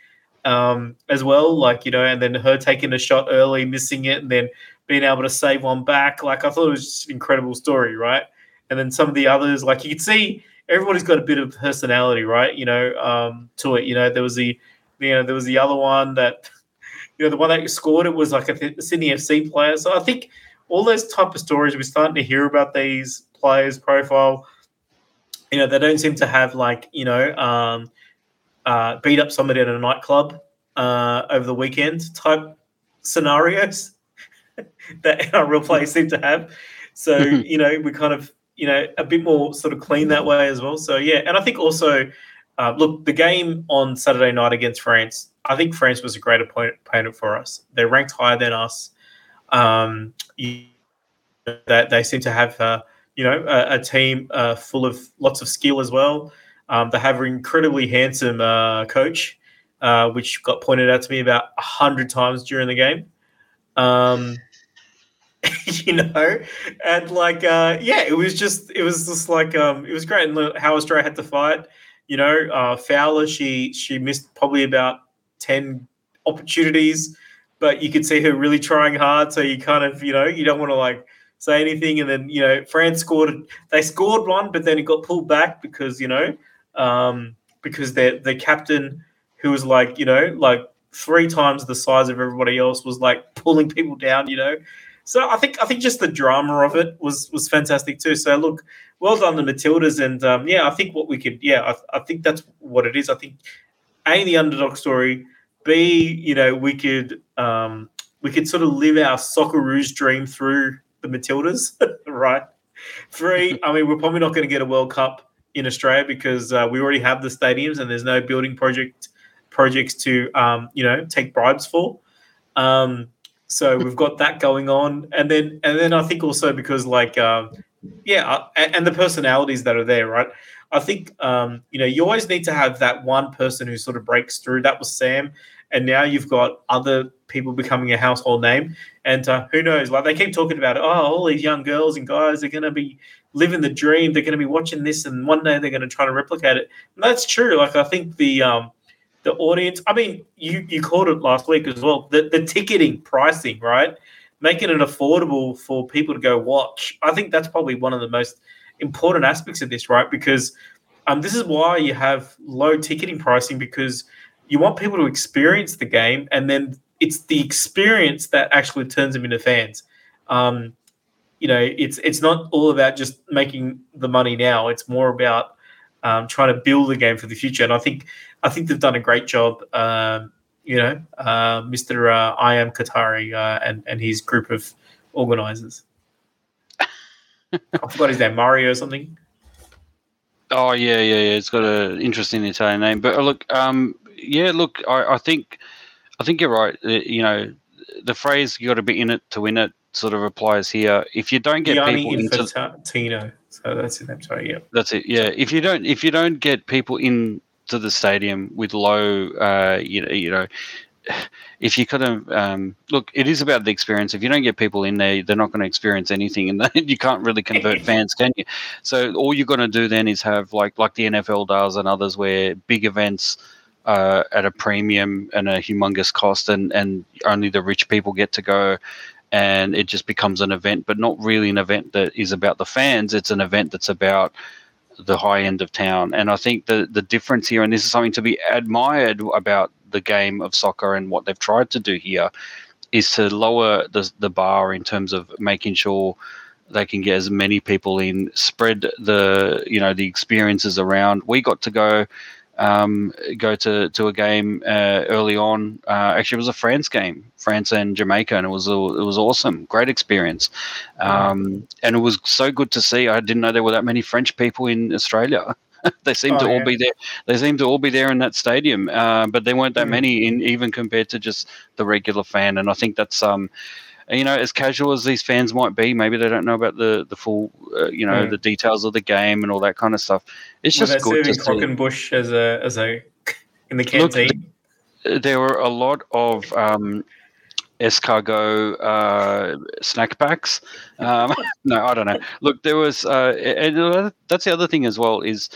um, as well. Like you know, and then her taking a shot early, missing it, and then being able to save one back. Like I thought it was just an incredible story, right? And then some of the others, like you could see, everybody's got a bit of personality, right? You know, um, to it. You know, there was the, you know, there was the other one that, you know, the one that scored it was like a Sydney FC player. So I think all those type of stories we're starting to hear about these players' profile. You know, they don't seem to have like you know um, uh, beat up somebody at a nightclub uh, over the weekend type scenarios that our real players seem to have. So you know, we kind of you know a bit more sort of clean that way as well. So yeah, and I think also uh, look the game on Saturday night against France. I think France was a great opponent for us. They're ranked higher than us. Um, that they seem to have uh, you know a, a team uh, full of lots of skill as well. Um, they have an incredibly handsome uh, coach, uh, which got pointed out to me about a hundred times during the game. Um, you know, and like, uh, yeah, it was just, it was just like, um, it was great. And how Australia had to fight, you know, uh, Fowler, she she missed probably about ten opportunities, but you could see her really trying hard. So you kind of, you know, you don't want to like say anything. And then, you know, France scored, they scored one, but then it got pulled back because, you know, um, because their the captain, who was like, you know, like three times the size of everybody else, was like pulling people down, you know. So I think I think just the drama of it was was fantastic too. So look, well done the Matildas, and um, yeah, I think what we could, yeah, I, I think that's what it is. I think a the underdog story, b you know we could um, we could sort of live our Socceroos dream through the Matildas, right? Three, I mean, we're probably not going to get a World Cup in Australia because uh, we already have the stadiums and there's no building project projects to um, you know take bribes for. Um, so we've got that going on, and then and then I think also because like uh, yeah, and, and, the personalities that are there, right? I think um, you know you always need to have that one person who sort of breaks through. That was Sam, and now you've got other people becoming a household name. And uh, who knows? Like they keep talking about, oh, all these young girls and guys are going to be living the dream. They're going to be watching this, and one day they're going to try to replicate it. And that's true. Like I think the um, the audience. I mean, you you called it last week as well. The the ticketing pricing, right? Making it affordable for people to go watch. I think that's probably one of the most important aspects of this, right? Because um, this is why you have low ticketing pricing because you want people to experience the game, and then it's the experience that actually turns them into fans. Um, you know, it's it's not all about just making the money now. It's more about um, trying to build the game for the future. And I think I think they've done a great job. Um, you know, uh, Mr. Uh, I am Qatari uh, and and his group of organizers. I forgot his name, Mario or something. Oh yeah, yeah, yeah. It's got an interesting Italian name, but uh, look, um, yeah, look, I, I think, I think you're right. Uh, you know, the phrase "you got to be in it to win it" sort of applies here. If you don't get Gianni people into Tino, so that's it. I'm sorry. Yeah, that's it. Yeah, if you don't, if you don't get people in to the stadium with low, uh, you know, you know, if you kind of um, look, it is about the experience. If you don't get people in there, they're not going to experience anything, and you can't really convert fans, can you? So all you're going to do then is have like like the NFL does and others, where big events uh, at a premium and a humongous cost, and and only the rich people get to go. And it just becomes an event, but not really an event that is about the fans. It's an event that's about the high end of town. And I think the the difference here, and this is something to be admired about the game of soccer and what they've tried to do here, is to lower the the bar in terms of making sure they can get as many people in, spread the you know the experiences around. We got to go um, go to to a game uh, early on. Uh, actually, it was a France game, France and Jamaica, and it was it was awesome, great experience, um, and it was so good to see. I didn't know there were that many French people in Australia. they seem oh, to yeah. all be there. They seem to all be there in that stadium, uh, but there weren't that mm. many in even compared to just the regular fan. And I think that's um, you know, as casual as these fans might be, maybe they don't know about the the full, uh, you know, mm. the details of the game and all that kind of stuff. It's just Were good to. Bush as a as a in the canteen. Look, there were a lot of um, escargot uh, snack packs. Um, no, I don't know. Look, there was, uh, and that's the other thing as well is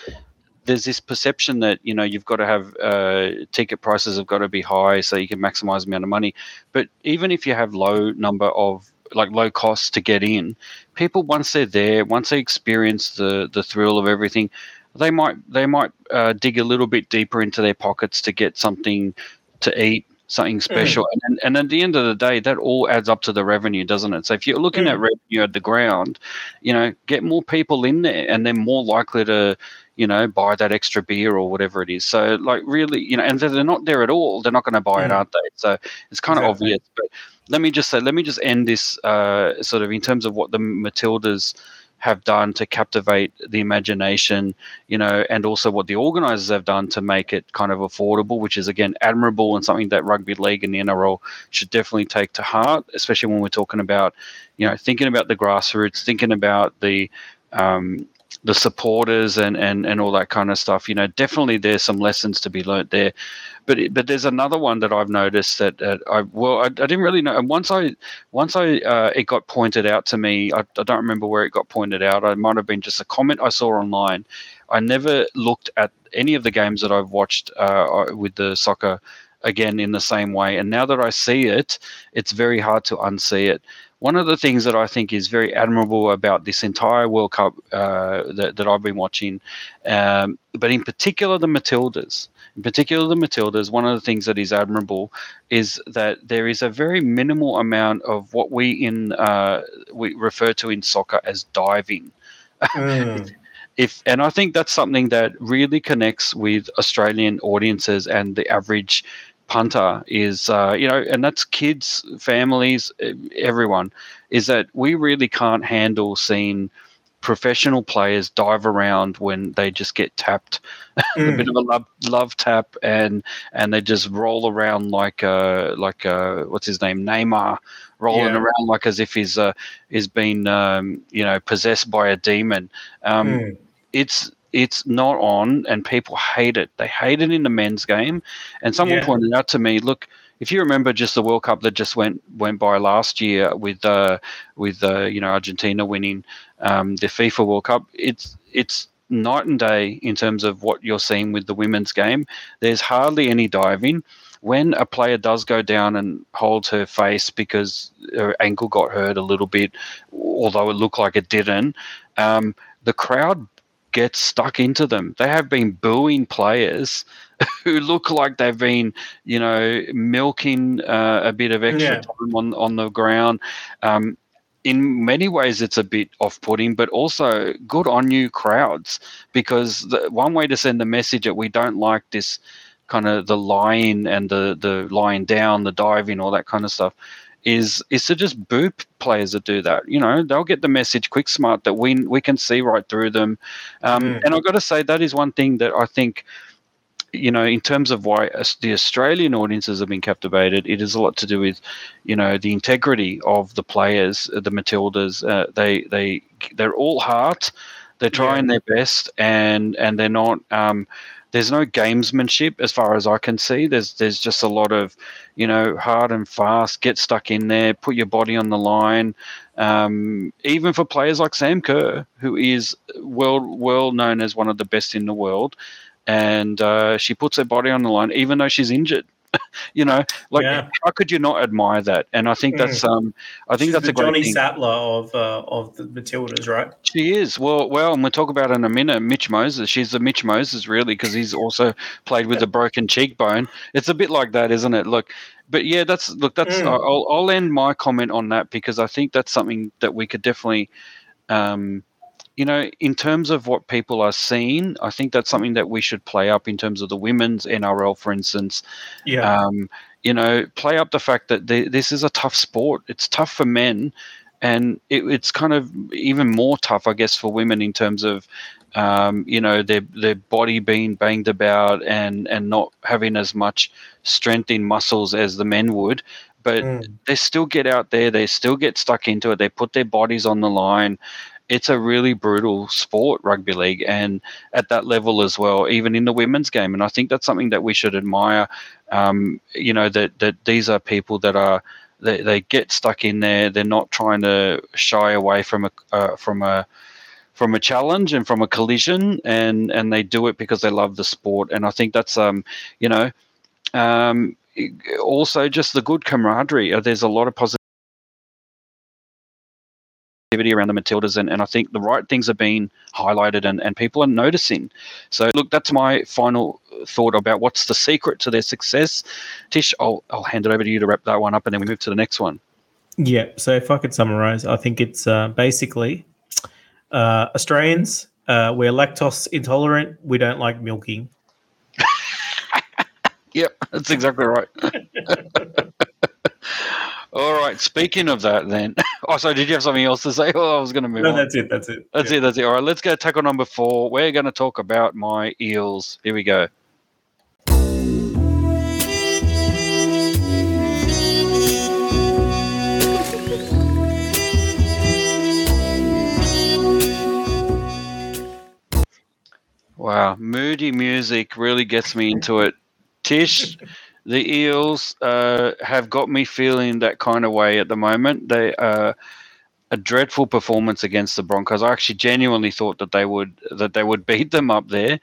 there's this perception that you know you've got to have uh, ticket prices have got to be high so you can maximize the amount of money. But even if you have low number of like low costs to get in, people once they're there, once they experience the the thrill of everything, they might they might uh, dig a little bit deeper into their pockets to get something to eat something mm. special. Mm. And, and at the end of the day, that all adds up to the revenue, doesn't it? So if you're looking mm. at revenue at the ground, you know, get more people in there and they're more likely to, you know, buy that extra beer or whatever it is. So like really, you know, and they're not there at all, they're not going to buy mm. it, aren't they? So it's kind of exactly. obvious. But let me just say, let me just end this uh, sort of in terms of what the Matildas – have done to captivate the imagination, you know, and also what the organisers have done to make it kind of affordable, which is again admirable and something that rugby league and the NRL should definitely take to heart, especially when we're talking about, you know, thinking about the grassroots, thinking about the um, the supporters and, and and all that kind of stuff. You know, definitely there's some lessons to be learnt there. But but there's another one that I've noticed that, that I well I, I, didn't really know. And once I once I uh, it got pointed out to me, I, I don't remember where it got pointed out. It might have been just a comment I saw online. I never looked at any of the games that I've watched uh, with the soccer again in the same way. And now that I see it, it's very hard to unsee it one of the things that I think is very admirable about this entire World Cup uh, that, that I've been watching, um, but in particular the Matildas, in particular the Matildas, one of the things that is admirable is that there is a very minimal amount of what we in uh, we refer to in soccer as diving. Mm. if and I think that's something that really connects with Australian audiences and the average punter is uh, you know and that's kids families everyone is that we really can't handle seeing professional players dive around when they just get tapped mm. a bit of a love, love tap and and they just roll around like uh like uh what's his name Neymar rolling yeah. around like as if he's uh is been um you know possessed by a demon um mm. it's it's not on and people hate it. They hate it in the men's game. And someone yeah. pointed out to me, look, if you remember just the World Cup that just went went by last year with uh, with uh, you know Argentina winning um, the FIFA World Cup, it's it's night and day in terms of what you're seeing with the women's game. There's hardly any diving. When a player does go down and holds her face because her ankle got hurt a little bit, although it looked like it didn't, um, the crowd get stuck into them. They have been booing players who look like they've been, you know, milking uh, a bit of extra yeah. time on on the ground. Um, in many ways, it's a bit off-putting, but also good on you, crowds, because the, one way to send the message that we don't like this kind of the lying and the the lying down, the diving, all that kind of stuff is is to just boo players that do that. You know, they'll get the message quick smart that we we can see right through them. Um, mm. And I've got to say that is one thing that I think. You know, in terms of why the Australian audiences have been captivated, it is a lot to do with, you know, the integrity of the players, the Matildas. Uh, they they they're all heart. They're trying yeah. their best, and and they're not. Um, there's no gamesmanship as far as I can see. There's there's just a lot of, you know, hard and fast. Get stuck in there, put your body on the line. Um, even for players like Sam Kerr, who is well well known as one of the best in the world, and uh, she puts her body on the line, even though she's injured. you know, like Yeah. how could you not admire that? And I think that's um, I think She's that's the a great Johnny thing. Sattler of uh, of the Matildas, right? She is well, well, and we'll talk about in a minute. Mitch Moses, she's the Mitch Moses, really, because he's also played with a broken cheekbone. It's a bit like that, isn't it? Look, but yeah, that's look, that's Mm. I'll, I'll end my comment on that because I think that's something that we could definitely, um, you know, in terms of what people are seeing, I think that's something that we should play up in terms of the women's NRL, for instance. Yeah. Um, you know, play up the fact that the, this is a tough sport. It's tough for men, and it, it's kind of even more tough, I guess, for women in terms of, um, you know, their their body being banged about and and not having as much strength in muscles as the men would. But Mm. they still get out there. They still get stuck into it. They put their bodies on the line. It's a really brutal sport, rugby league, and at that level as well, even in the women's game. And I think that's something that we should admire. Um, you know that that these are people that are they, they get stuck in there. They're not trying to shy away from a uh, from a from a challenge and from a collision, and and they do it because they love the sport. And I think that's um you know um also just the good camaraderie. There's a lot of positivity around the Matildas, and, and I think the right things are being highlighted and, and people are noticing. So, look, that's my final thought about what's the secret to their success. Tish, I'll, I'll hand it over to you to wrap that one up and then we move to the next one. Yeah. So if I could summarize, I think it's uh, basically uh, Australians, uh, we're lactose intolerant. We don't like milking. Yep, that's exactly right. All right. Speaking of that, then. Oh, sorry. Did you have something else to say? Oh, I was going to move No, on. that's it. That's it. That's Yeah. it. That's it. All right. Let's go tackle number four. We're going to talk about my eels. Here we go. Wow, moody music really gets me into it. Tish, the Eels uh, have got me feeling that kind of way at the moment. They uh, a dreadful performance against the Broncos. I actually genuinely thought that they would that they would beat them up there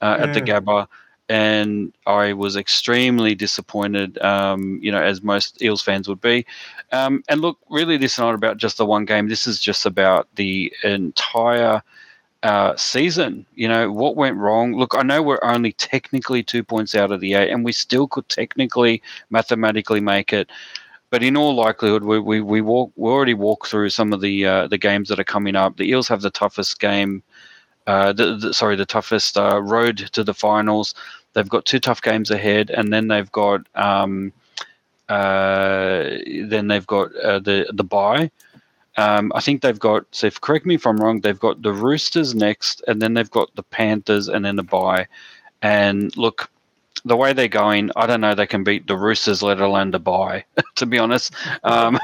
uh, at the. Gabba, and I was extremely disappointed. Um, you know, as most Eels fans would be. Um, and look, really, this is not about just the one game. This is just about the entire uh, season. You know, what went wrong? Look, I know we're only technically two points out of the eight, and we still could technically, mathematically make it. But in all likelihood, we we we walk we already walked through some of the uh, the games that are coming up. The Eels have the toughest game. Uh, the, the, sorry, the toughest uh, road to the finals. They've got two tough games ahead, and then they've got um, uh, then they've got uh, the the bye. Um, I think they've got. So, if, correct me if I'm wrong. They've got the Roosters next, and then they've got the Panthers, and then the bye. And look, the way they're going, I don't know they can beat the Roosters, let alone the bye. to be honest, um,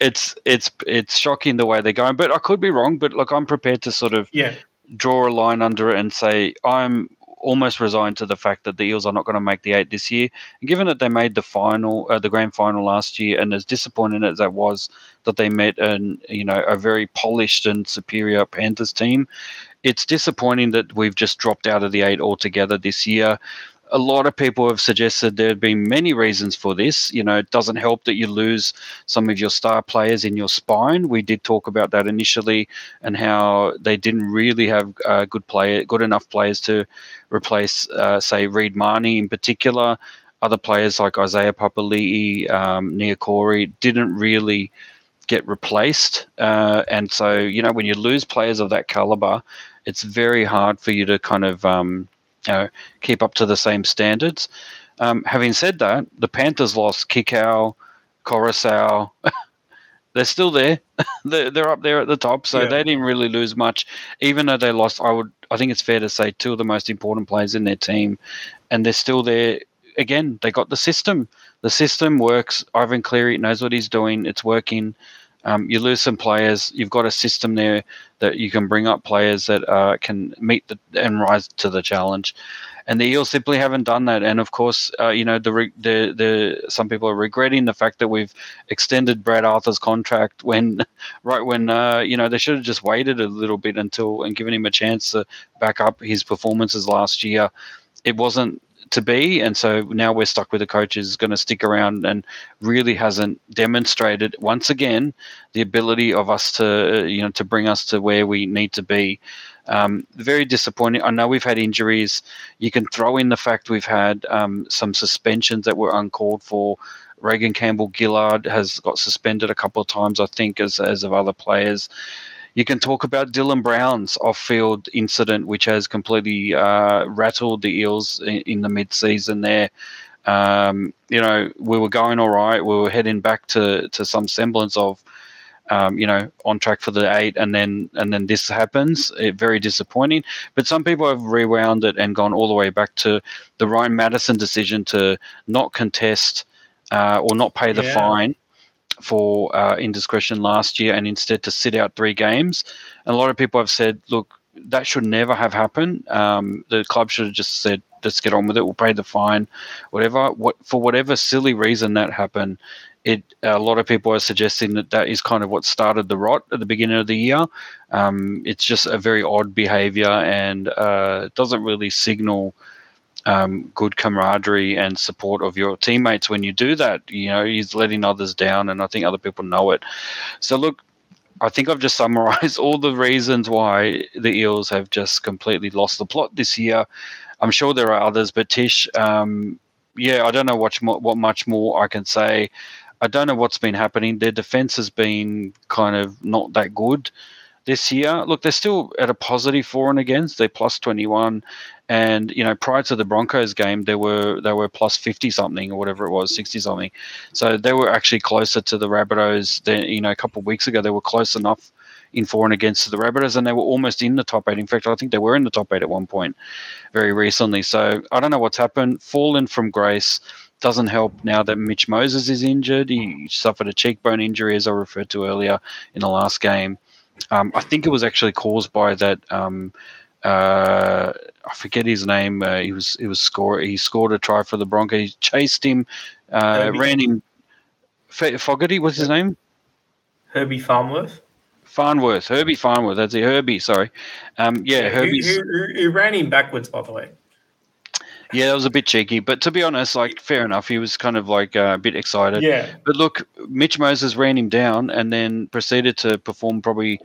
it's it's it's shocking the way they're going. But I could be wrong. But look, I'm prepared to sort of Yeah. draw a line under it and say I'm almost resigned to the fact that the Eels are not going to make the eight this year. And given that they made the final, uh, the grand final last year, and as disappointing as that was, that they met an you know a very polished and superior Panthers team, it's disappointing that we've just dropped out of the eight altogether this year. A lot of people have suggested there have been many reasons for this. You know, it doesn't help that you lose some of your star players in your spine. We did talk about that initially, and how they didn't really have uh, good player, good enough players to replace, uh, say, Reed Mahoney in particular. Other players like Isaiah Papali'i, um, Niukore didn't really get replaced, uh, and so you know when you lose players of that caliber, it's very hard for you to kind of um, you know keep up to the same standards. Um, having said that, the Panthers lost Kikau, Koroisau. they're still there. they're, they're up there at the top, so Yeah. they didn't really lose much. Even though they lost, I would I think it's fair to say two of the most important players in their team, and they're still there. Again, they got the system. The system works. Ivan Cleary knows what he's doing. It's working. Um, you lose some players. You've got a system there that you can bring up players that uh, can meet the, and rise to the challenge. And the Eels simply haven't done that. And of course, uh, you know, the, the the some people are regretting the fact that we've extended Brad Arthur's contract when, right when uh, you know they should have just waited a little bit until and given him a chance to back up his performances last year. it wasn't to be, and so now we're stuck with a coach who's going to stick around and really hasn't demonstrated once again the ability of us to you know to bring us to where we need to be. Um, very disappointing. I know we've had injuries. You can throw in the fact we've had um, some suspensions that were uncalled for. Reagan Campbell Gillard has got suspended a couple of times, I think, as as of other players. You can talk about Dylan Brown's off-field incident, which has completely uh, rattled the Eels in, in the mid-season. There, um, you know, we were going all right. We were heading back to to some semblance of, um, you know, on track for the eight, and then and then this happens. It, very disappointing. But some people have rewound it and gone all the way back to the Ryan Matterson decision to not contest uh, or not pay the yeah. fine for uh, indiscretion last year and instead to sit out three games. And a lot of people have said, look, that should never have happened. Um, the club should have just said, let's get on with it. We'll pay the fine, whatever. What for whatever silly reason that happened, it a lot of people are suggesting that that is kind of what started the rot at the beginning of the year. Um, it's just a very odd behaviour and uh, doesn't really signal um, good camaraderie and support of your teammates when you do that. You know, he's letting others down, and I think other people know it. So, look, I think I've just summarized all the reasons why the Eels have just completely lost the plot this year. I'm sure there are others, but Tish, um, yeah, I don't know what, what much more I can say. I don't know what's been happening. Their defense has been kind of not that good this year. Look, they're still at a positive for and against. They're plus 21. And you know, prior to the Broncos game, they were they were plus fifty something or whatever it was, sixty something. So they were actually closer to the Rabbitohs. Than, you know, a couple of weeks ago, they were close enough in for and against the Rabbitohs, and they were almost in the top eight. In fact, I think they were in the top eight at one point very recently. So I don't know what's happened. Fallen from grace doesn't help now that Mitch Moses is injured. He suffered a cheekbone injury, as I referred to earlier in the last game. Um, I think it was actually caused by that. Um, uh, I forget his name. Uh, he was he was score. He scored a try for the Broncos. He chased him, uh, ran him. Fogarty, what's his name? Herbie Farnworth. Farnworth, Herbie Farnworth. That's it, Herbie. Sorry. Um, yeah, Herbie. Who, who, who, ran him backwards, by the way. Yeah, that was a bit cheeky, but to be honest, like fair enough. He was kind of like uh, a bit excited. Yeah. But look, Mitch Moses ran him down and then proceeded to perform probably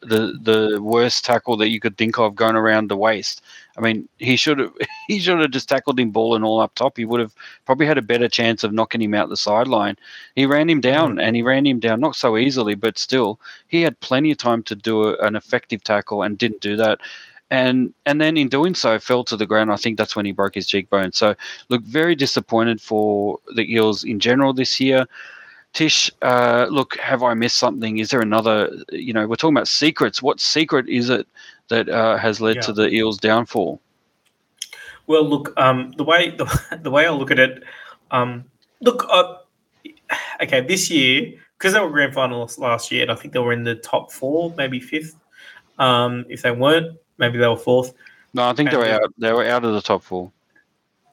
the the worst tackle that you could think of going around the waist. I mean, he should have he should have just tackled him ball and all up top. He would have probably had a better chance of knocking him out the sideline. He ran him down mm-hmm. and he ran him down not so easily, but still he had plenty of time to do a, an effective tackle and didn't do that. And and then in doing so fell to the ground. I think that's when he broke his cheekbone. So look, very disappointed for the Eels in general this year. Tish, uh, look, have I missed something? Is there another? You know, we're talking about secrets. What secret is it that uh, has led yeah. to the Eels' downfall? Well, look, um, the way the, the way I look at it, um, look, uh, okay, this year because they were grand finalists last year, and I think they were in the top four, maybe fifth. Um, if they weren't, maybe they were fourth. No, I think and they were out. They were out of the top four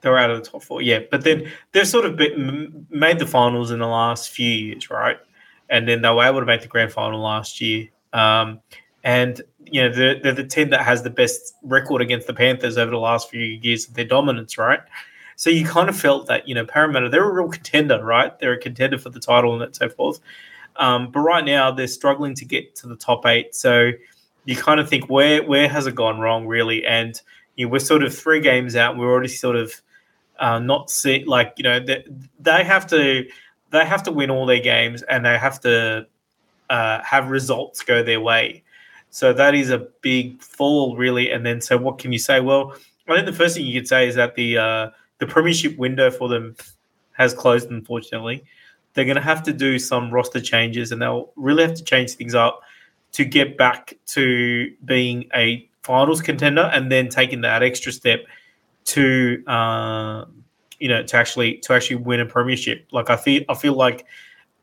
They were out of the top four. Yeah, but then they've sort of been, made the finals in the last few years, right? And then they were able to make the grand final last year. Um, and you know they're, they're the team that has the best record against the Panthers over the last few years of their dominance, right? So you kind of felt that you know Parramatta they're a real contender, right? They're a contender for the title and so forth. Um, but right now they're struggling to get to the top eight. So you kind of think where where has it gone wrong really? And you know, we're sort of three games out. We're already sort of uh, not see like you know they, they have to they have to win all their games and they have to uh, have results go their way. So that is a big fall, really. And then, so what can you say? Well, I think the first thing you could say is that the uh, the premiership window for them has closed. Unfortunately, they're going to have to do some roster changes, and they'll really have to change things up to get back to being a finals contender, and then taking that extra step to uh, you know to actually to actually win a premiership. Like I feel I feel like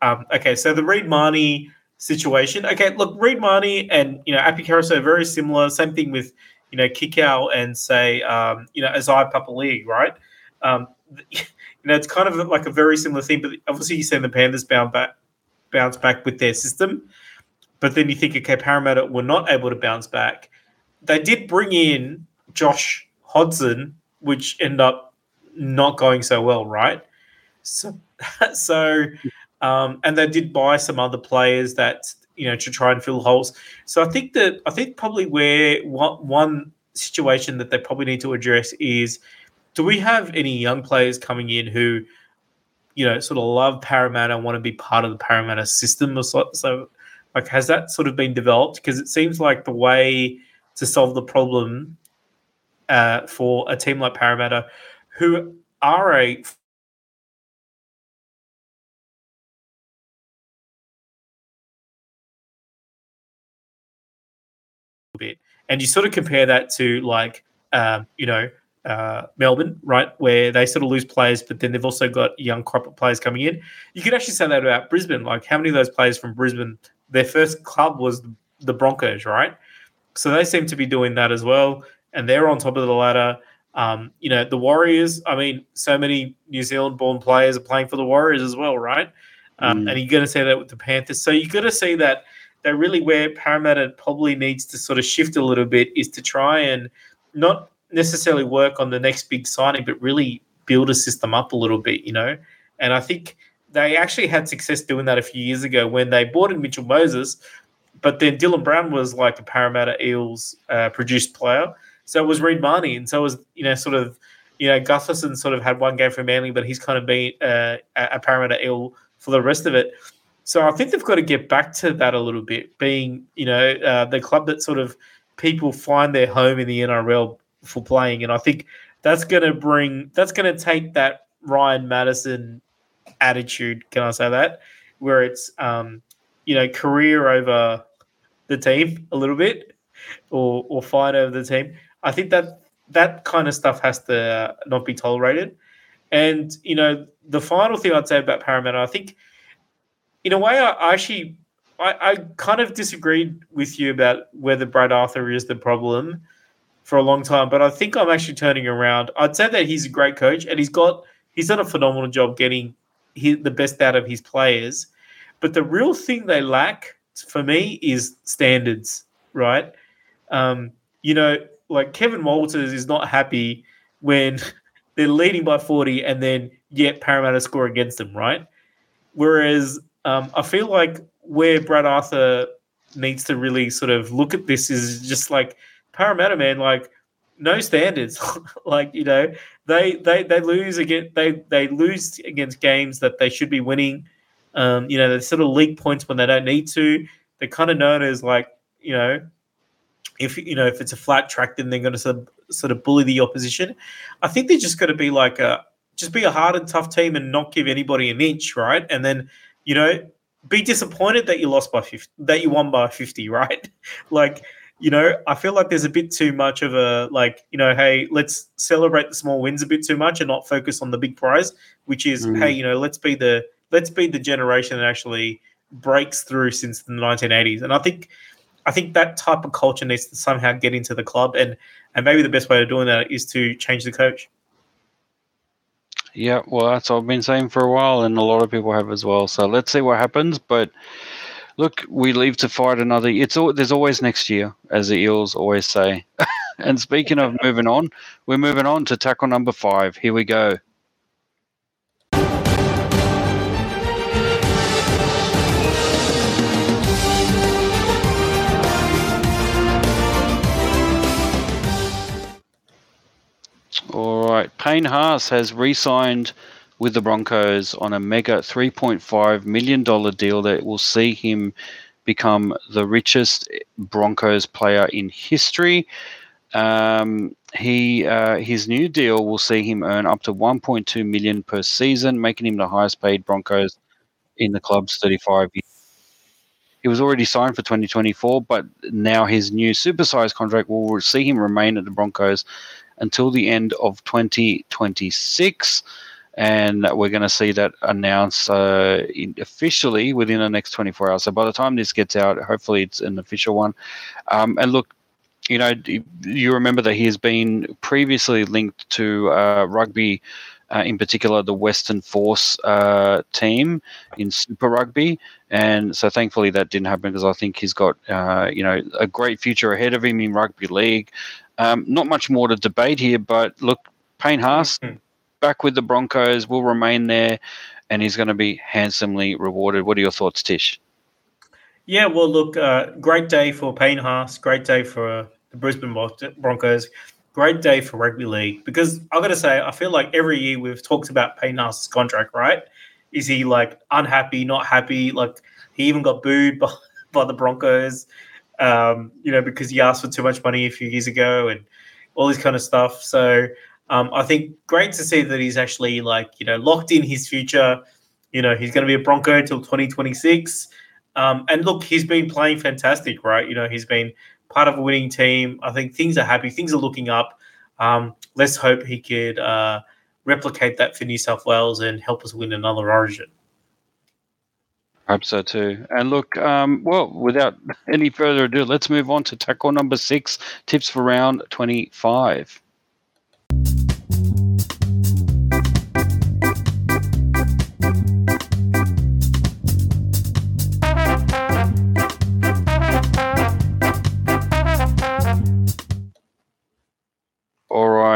um, okay, so the Reed Mahoney situation. Okay, look, Reed Mahoney and you know Koroisau are very similar. Same thing with you know Kikau and say um, you know Isaiah Papali'i, right? Um, you know it's kind of like a very similar thing. But obviously, you see the Panthers bounce back, bounce back with their system. But then you think, okay, Parramatta were not able to bounce back. They did bring in Josh Hodgson which end up not going so well, right? So, so, um, and they did buy some other players that you know to try and fill holes. So I think that I think probably where one, one situation that they probably need to address is do we have any young players coming in who you know sort of love Parramatta want to be part of the Parramatta system or so, so like has that sort of been developed because it seems like the way to solve the problem uh, for a team like Parramatta who are a bit. And you sort of compare that to like, um, you know, uh, Melbourne, right, where they sort of lose players, but then they've also got young crop of players coming in. You could actually say that about Brisbane. Like, how many of those players from Brisbane, their first club was the Broncos, right? So they seem to be doing that as well, and they're on top of the ladder. Um, you know, the Warriors. I mean, so many New Zealand-born players are playing for the Warriors as well, right? Um, mm. And you're going to see that with the Panthers. So you got to see that that really where Parramatta probably needs to sort of shift a little bit is to try and not necessarily work on the next big signing, but really build a system up a little bit, you know. And I think they actually had success doing that a few years ago when they bought in Mitchell Moses, but then Dylan Brown was like a Parramatta Eels uh, produced player. So it was Reed Mahoney, and so it was you know sort of you know Gutherson sort of had one game for Manly, but he's kind of been uh, a Parramatta Eel for the rest of it. So I think they've got to get back to that a little bit, being you know uh, the club that sort of people find their home in the NRL for playing, and I think that's going to bring that's going to take that Ryan Matterson attitude. Can I say that? Where it's um, you know career over the team a little bit, or or fight over the team. I think that that kind of stuff has to not be tolerated. And you know, the final thing I'd say about Parramatta, I think in a way, I, I actually I, I, kind of disagreed with you about whether Brad Arthur is the problem for a long time, but I think I'm actually turning around. I'd say that he's a great coach and he's got he's done a phenomenal job getting his, the best out of his players. But the real thing they lack for me is standards, right? Um, you know, like Kevin Walters is not happy when they're leading by 40 and then yet Parramatta score against them, right? Whereas um, I feel like where Brad Arthur needs to really sort of look at this is just like Parramatta, man, like no standards. like you know, they they they lose against they they lose against games that they should be winning. Um, you know, they sort of leak points when they don't need to. They're kind of known as like you know, if you know if it's a flat track, then they're going to sort of, sort of bully the opposition. I think they're just going to be like a just be a hard and tough team and not give anybody an inch, right? And then you know, be disappointed that you lost by 50, that you won by 50, right? like, you know, I feel like there's a bit too much of a like, you know, hey, let's celebrate the small wins a bit too much and not focus on the big prize, which is, mm. hey, you know, let's be the let's be the generation that actually breaks through since the 1980s. And I think I think that type of culture needs to somehow get into the club and and maybe the best way of doing that is to change the coach. Yeah, well, that's what I've been saying for a while, and a lot of people have as well. So let's see what happens. But look, we leave to fight another. It's all, there's always next year, as the Eels always say. and speaking of moving on, we're moving on to tackle number five. Here we go. All right. Payne Haas has re signed with the Broncos on a mega $3.5 million deal that will see him become the richest Broncos player in history. Um, he uh, his new deal will see him earn up to 1.2 million per season, making him the highest paid Broncos in the club's 35 years. He was already signed for 2024, but now his new supersized contract will see him remain at the Broncos until the end of 2026. And we're going to see that announced uh, officially within the next 24 hours. So by the time this gets out, hopefully it's an official one. Um, and look, you know, you remember that he has been previously linked to uh, rugby, uh, in particular the Western Force uh, team in Super Rugby, and so thankfully that didn't happen because I think he's got, uh, you know, a great future ahead of him in rugby league. Um, not much more to debate here, but look, Payne Haas mm-hmm. Back with the Broncos will remain there, and he's going to be handsomely rewarded. What are your thoughts, Tish? Yeah, well, look, uh, great day for Payne Haas, great day for uh, the Brisbane Broncos, great day for rugby league. Because I've got to say, I feel like every year we've talked about Payne Haas's contract, right? Is he like unhappy, not happy? Like he even got booed by, by the Broncos, um, you know, because he asked for too much money a few years ago and all this kind of stuff. So um, I think great to see that he's actually like, you know, locked in his future. You know, he's going to be a Bronco till 2026. Um, and look, he's been playing fantastic, right? You know, he's been part of a winning team. I think things are happy, things are looking up. Um, let's hope he could uh, replicate that for New South Wales and help us win another Origin. I hope so too. And look, um, well, without any further ado, let's move on to tackle number six tips for round 25.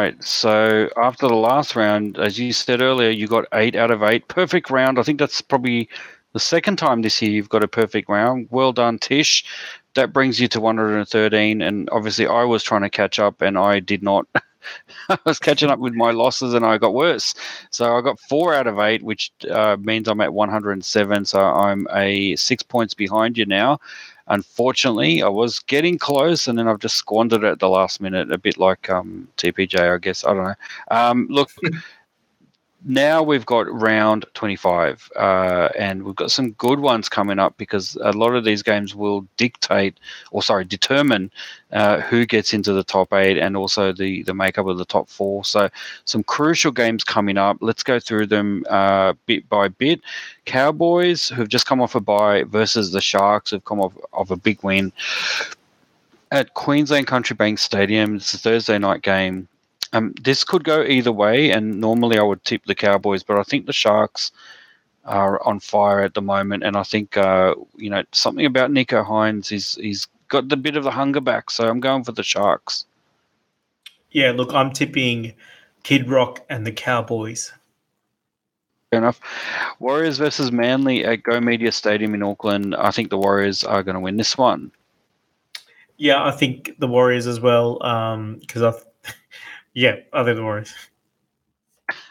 Right. So after the last round, as you said earlier, you got eight out of eight. Perfect round. I think that's probably the second time this year you've got a perfect round. Well done, Tish. That brings you to 113. And obviously, I was trying to catch up and I did not. I was catching up with my losses and I got worse. So I got four out of eight, which uh, means I'm at 107. So I'm a six points behind you now. Unfortunately, I was getting close, and then I've just squandered it at the last minute, a bit like um, TPJ, I guess. I don't know. Um, look, now we've got round 25 uh, and we've got some good ones coming up because a lot of these games will dictate or sorry determine uh, who gets into the top eight and also the the makeup of the top four. So some crucial games coming up. Let's go through them uh, bit by bit. Cowboys who've just come off a bye versus the sharks who've come off of a big win at queensland country bank stadium. It's a thursday night game um, this could go either way, and normally I would tip the Cowboys, but I think the Sharks are on fire at the moment, and I think uh, you know something about Nicho Hynes is he's got the bit of the hunger back, so I'm going for the Sharks. Yeah, look, I'm tipping Kid Rock and the Cowboys. Fair enough. Warriors versus Manly at Go Media Stadium in Auckland. I think the Warriors are going to win this one. Yeah, I think the Warriors as well, because um, I yeah, other than Warriors.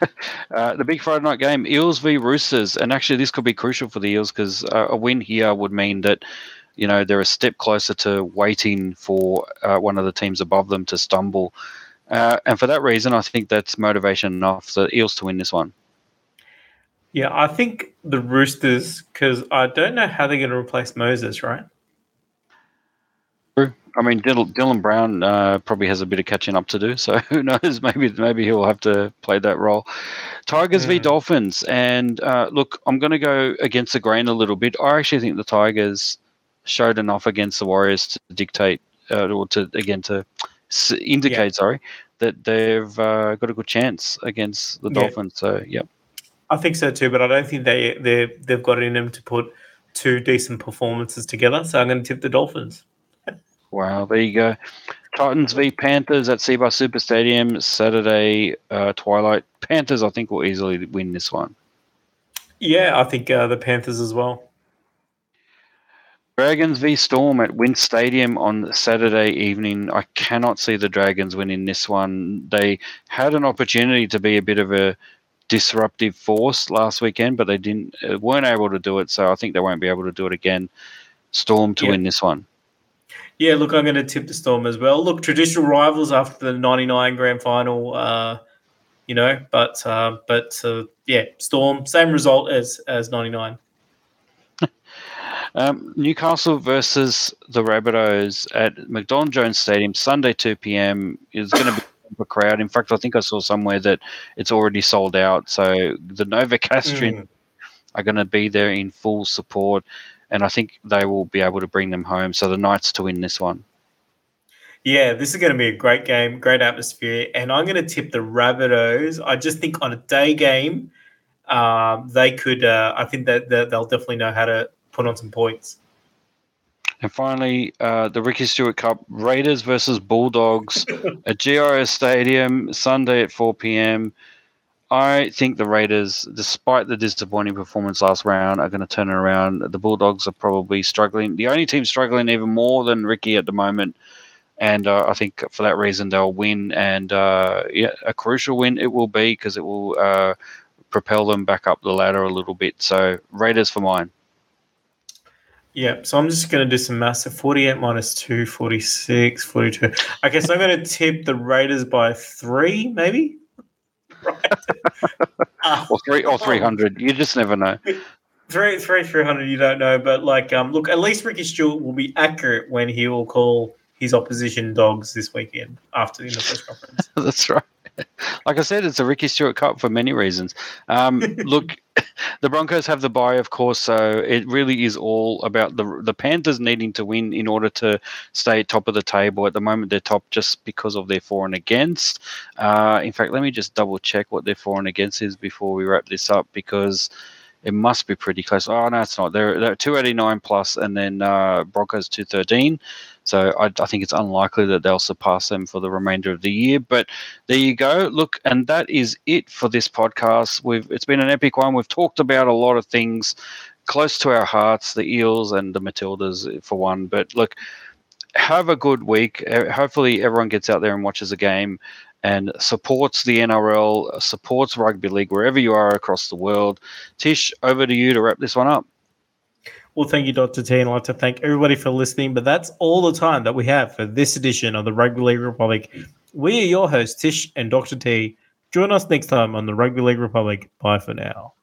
uh, the big Friday night game, Eels v Roosters, and actually this could be crucial for the Eels because uh, a win here would mean that you know they're a step closer to waiting for uh, one of the teams above them to stumble, uh, and for that reason, I think that's motivation enough for the Eels to win this one. Yeah, I think the Roosters because I don't know how they're going to replace Moses, right? I mean, Dylan, Dylan Brown uh, probably has a bit of catching up to do. So who knows? Maybe maybe he'll have to play that role. Tigers v Dolphins, and uh, look, I'm going to go against the grain a little bit. I actually think the Tigers showed enough against the Warriors to dictate, uh, or to again to indicate, yeah. sorry, that they've uh, got a good chance against the Dolphins. Yeah. So, yep. I think so too, but I don't think they they they've got it in them to put two decent performances together. So I'm going to tip the Dolphins. Wow, there you go. Titans v Panthers at Cbus Super Stadium Saturday uh, twilight. Panthers, I think, will easily win this one. Yeah, I think uh, the Panthers as well. Dragons v Storm at WIN Stadium on Saturday evening. I cannot see the Dragons winning this one. They had an opportunity to be a bit of a disruptive force last weekend, but they didn't uh, weren't able to do it. So I think they won't be able to do it again. Storm to win this one. Yeah, look, I'm going to tip the Storm as well. Look, traditional rivals after the '99 Grand Final, uh, you know, but uh, but uh, yeah, Storm, same result as as '99. um, Newcastle versus the Rabbitohs at McDonald Jones Stadium Sunday 2 p.m. is going to be a crowd. In fact, I think I saw somewhere that it's already sold out. So the Novocastrian mm. are going to be there in full support and I think they will be able to bring them home. So the Knights to win this one. Yeah, this is going to be a great game, great atmosphere, and I'm going to tip the Rabbitohs. I just think on a day game, um, they could. Uh, I think that, that they'll definitely know how to put on some points. And finally, uh, the Ricky Stuart Cup Raiders versus Bulldogs at GIO Stadium Sunday at 4 p.m. I think the Raiders, despite the disappointing performance last round, are going to turn it around. The Bulldogs are probably struggling. The only team struggling even more than Ricky at the moment. And uh, I think for that reason, they'll win. And uh, yeah, a crucial win it will be because it will uh, propel them back up the ladder a little bit. So, Raiders for mine. Yeah, so I'm just going to do some maths. So 48 minus 2, 46, 42. Okay, so I'm going to tip the Raiders by three, maybe? Right. or three or three hundred. You just never know. Three, three, three hundred. You don't know, but like, um, look, at least Ricky Stuart will be accurate when he will call his opposition dogs this weekend after in the press conference. That's right. Like I said, it's a Ricky Stuart Cup for many reasons. Um, look, the Broncos have the bye, of course, so it really is all about the the Panthers needing to win in order to stay top of the table. At the moment, they're top just because of their for and against. Uh, in fact, let me just double check what their for and against is before we wrap this up because it must be pretty close. Oh no, it's not. They're, they're 289 plus, and then uh, Broncos 213. So I, I, think it's unlikely that they'll surpass them for the remainder of the year. But there you go. Look, and that is it for this podcast. We've it's been an epic one. We've talked about a lot of things close to our hearts, the Eels and the Matildas for one. But look, have a good week. Hopefully, everyone gets out there and watches a game and supports the NRL, supports rugby league wherever you are across the world. Tish, over to you to wrap this one up. Well, thank you, Dr. T, and I'd like to thank everybody for listening. But that's all the time that we have for this edition of the Rugby League Republic. We are your hosts, Tish and Dr. T. Join us next time on the Rugby League Republic. Bye for now.